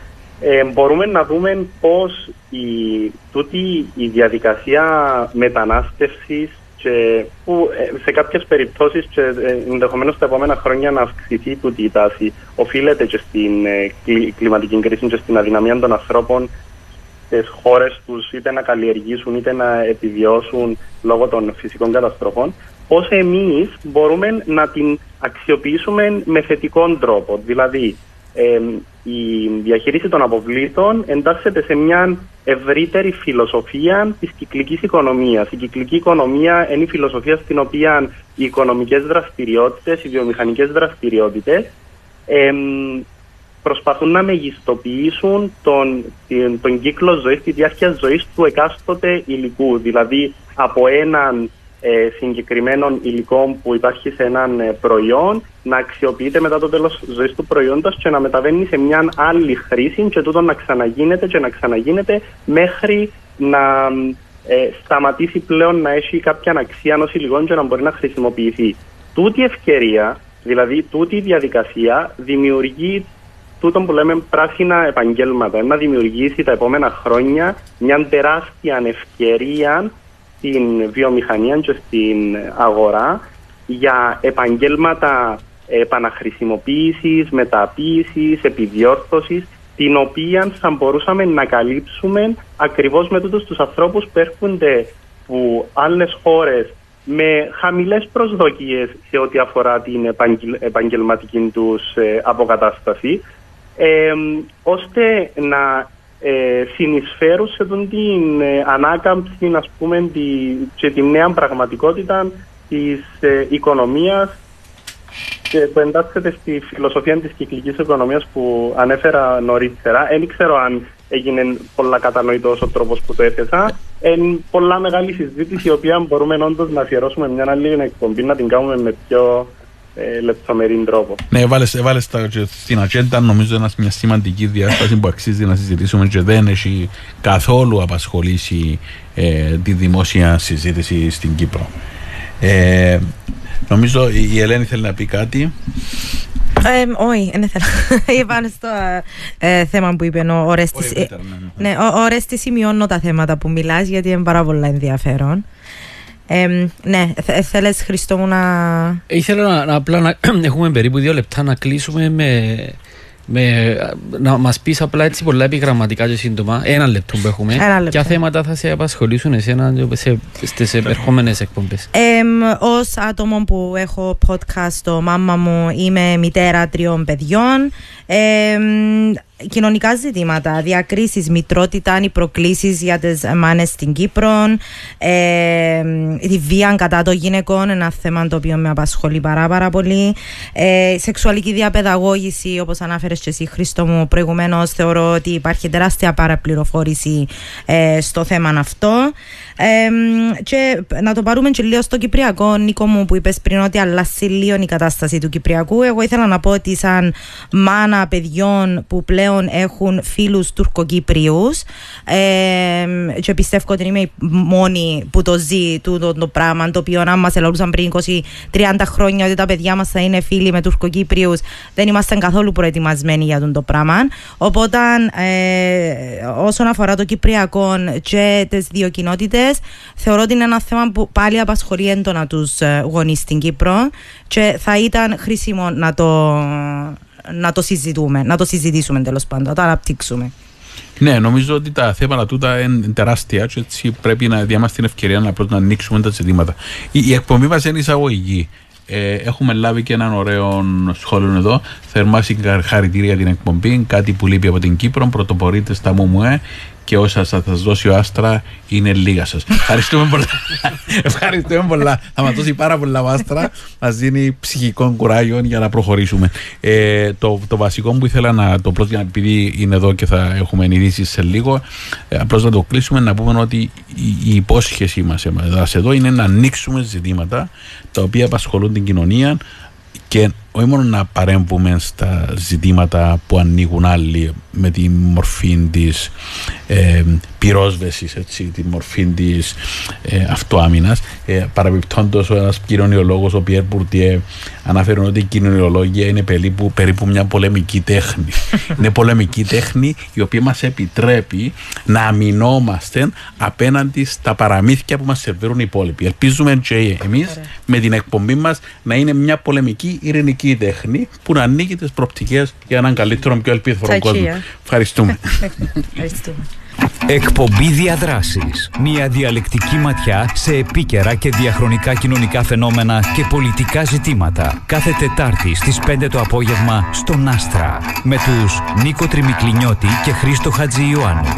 μπορούμε να δούμε πώς η, τούτη η διαδικασία μετανάστευσης και που ε, σε κάποιες περιπτώσεις και ε, ενδεχομένως τα επόμενα χρόνια να αυξηθεί τούτη η τάση οφείλεται και στην ε, κλιματική κρίση και στην αδυναμία των ανθρώπων στις χώρες τους είτε να καλλιεργήσουν είτε να επιβιώσουν λόγω των φυσικών καταστροφών πώς εμείς μπορούμε να την αξιοποιήσουμε με θετικό τρόπο. Δηλαδή η διαχείριση των αποβλήτων εντάσσεται σε μια ευρύτερη φιλοσοφία της κυκλικής οικονομίας. Η κυκλική οικονομία είναι η φιλοσοφία στην οποία οι οικονομικές δραστηριότητες, οι βιομηχανικές δραστηριότητες εμ, προσπαθούν να μεγιστοποιήσουν τον, την- τον κύκλο ζωής, τη διάρκεια ζωής του εκάστοτε υλικού. Δηλαδή από έναν ε, συγκεκριμένο υλικό που υπάρχει σε έναν ε, προϊόν να αξιοποιείται μετά το τέλος ζωής του προϊόντος και να μεταβαίνει σε μια άλλη χρήση και τούτο να ξαναγίνεται και να ξαναγίνεται μέχρι να ε, σταματήσει πλέον να έχει κάποια αξία ενός υλικών και να μπορεί να χρησιμοποιηθεί. Τούτη ευκαιρία, δηλαδή τούτη η διαδικασία δημιουργεί τούτο που λέμε πράσινα επαγγέλματα, να δημιουργήσει τα επόμενα χρόνια μια τεράστια ευκαιρία στην βιομηχανία και στην αγορά για επαγγέλματα επαναχρησιμοποίησης, μεταποίησης, επιδιόρθωσης, την οποία θα μπορούσαμε να καλύψουμε ακριβώς με τούτους τους ανθρώπους που έρχονται που άλλες χώρες με χαμηλές προσδοκίες σε ό,τι αφορά την επαγγελ- επαγγελματική τους ε, αποκατάσταση ε, ώστε να ε, συνεισφέρουν σε τον την ε, ανάκαμψη ας πούμε, τη, και τη νέα πραγματικότητα της ε, οικονομίας και που εντάσσεται στη φιλοσοφία της κυκλικής οικονομίας που ανέφερα νωρίτερα. Δεν ξέρω αν έγινε πολλά κατανοητός ο τρόπος που το έθεσα. Εν πολλά μεγάλη συζήτηση η οποία μπορούμε όντως να αφιερώσουμε μια άλλη εκπομπή να την κάνουμε με πιο ε, λεπτομερή τρόπο. Ναι, βάλες, βάλες τα και στην ατζέντα νομίζω είναι μια σημαντική διάσταση που αξίζει να συζητήσουμε και δεν έχει καθόλου απασχολήσει ε, τη δημόσια συζήτηση στην Κύπρο. Ε, νομίζω η η Ελένη θέλει να πει κάτι. Ε, όχι, δεν ήθελα. Είπα στο ε, θέμα που είπε ο Ορέστης. Όχι, ευρύτερα, ναι, ναι. Ναι, ο Ορέστης σημειώνω τα θέματα που μιλάς γιατί είναι πάρα πολλά ενδιαφέρον. Ε, ναι, θε, θέλεις Χριστό μου να... Ήθελα να, να απλά να έχουμε περίπου δύο λεπτά να κλείσουμε με, με, να μας πεις απλά έτσι πολλά επιγραμματικά και σύντομα ένα λεπτό που έχουμε Ένα λεπτό. ποια θέματα θα σε απασχολήσουν εσένα σε, στις επερχόμενες εκπομπές Εμ, ως άτομο που έχω podcast στο μάμα μου είμαι μητέρα τριών παιδιών Εμ, κοινωνικά ζητήματα, διακρίσεις, μητρότητα, οι προκλήσεις για τις μάνες στην Κύπρο εμ, τη βία κατά των γυναικών, ένα θέμα το οποίο με απασχολεί πάρα πάρα πολύ. Ε, σεξουαλική διαπαιδαγώγηση όπως ανάφερες και εσύ Χρήστο μου προηγουμένως θεωρώ ότι υπάρχει τεράστια παραπληροφόρηση ε, στο θέμα αυτό Εμ, και να το πάρουμε και λίγο στο Κυπριακό, Νίκο μου, που είπες πριν ότι αλλάσει λίγο η κατάσταση του Κυπριακού. Εγώ ήθελα να πω ότι, σαν μάνα παιδιών που πλέον έχουν φίλους Τουρκοκύπριους, εμ, και πιστεύω ότι είμαι η μόνη που το ζει τούτο το πράγμα, το οποίο αν μας ελαούσαν πριν 20-30 χρόνια ότι τα παιδιά μας θα είναι φίλοι με Τουρκοκύπριους, δεν ήμασταν καθόλου προετοιμασμένοι για αυτό το πράγμα. Οπότε, ε, όσον αφορά το Κυπριακό και τις δύο κοινότητες, θεωρώ ότι είναι ένα θέμα που πάλι απασχολεί έντονα τους γονείς στην Κύπρο και θα ήταν χρήσιμο να το, να το συζητούμε, να το συζητήσουμε τέλος πάντων, να το αναπτύξουμε. Ναι, νομίζω ότι τα θέματα τούτα είναι τεράστια και έτσι πρέπει να διάμαστε την ευκαιρία να, πρώτα να ανοίξουμε τα ζητήματα. Η, η εκπομπή μας είναι εισαγωγική. Ε, έχουμε λάβει και έναν ωραίο σχόλιο εδώ. Θερμά συγχαρητήρια για την εκπομπή. Κάτι που λείπει από την Κύπρο. Πρωτοπορείτε στα ΜΟΜΟΕ και όσα θα σας δώσει ο Άστρα είναι λίγα σας. Ευχαριστούμε πολλά. Ευχαριστούμε πολλά. Θα μας δώσει πάρα πολλά ο Άστρα. Μας δίνει ψυχικό κουράγιο για να προχωρήσουμε. Ε, το, το βασικό που ήθελα να το πρώτο, επειδή είναι εδώ και θα έχουμε ειδήσει σε λίγο, ε, απλώς να το κλείσουμε να πούμε ότι η, η υπόσχεσή μας εδώ είναι να ανοίξουμε ζητήματα τα οποία απασχολούν την κοινωνία και όχι μόνο να παρέμβουμε στα ζητήματα που ανοίγουν άλλοι με τη μορφή της ε, πυρόσβεσης, έτσι, τη μορφή της ε, αυτοάμυνας. Ε, παραπιπτόντως, ένας κοινωνιολόγος, ο Πιέρ Μπουρτιέ, αναφέρει ότι η κοινωνιολογία είναι περίπου, περίπου μια πολεμική τέχνη. είναι πολεμική τέχνη η οποία μας επιτρέπει να αμυνόμαστε απέναντι στα παραμύθια που μας σερβίρουν οι υπόλοιποι. Ελπίζουμε και εμείς με την εκπομπή μας να είναι μια πολεμική ειρηνική τέχνη που να ανοίγει τις προοπτικές για έναν καλύτερο, πιο ελπίδωρο κόσμο. Τσακία. Ευχαριστούμε. Ευχαριστούμε. Εκπομπή Διαδράσεις. Μια διαλεκτική ματιά σε επίκαιρα και διαχρονικά κοινωνικά φαινόμενα και πολιτικά ζητήματα. Κάθε Τετάρτη στις 5 το απόγευμα στον Άστρα. Με τους Νίκο Τριμικλινιώτη και Χρήστο Χατζη Ιωάννου.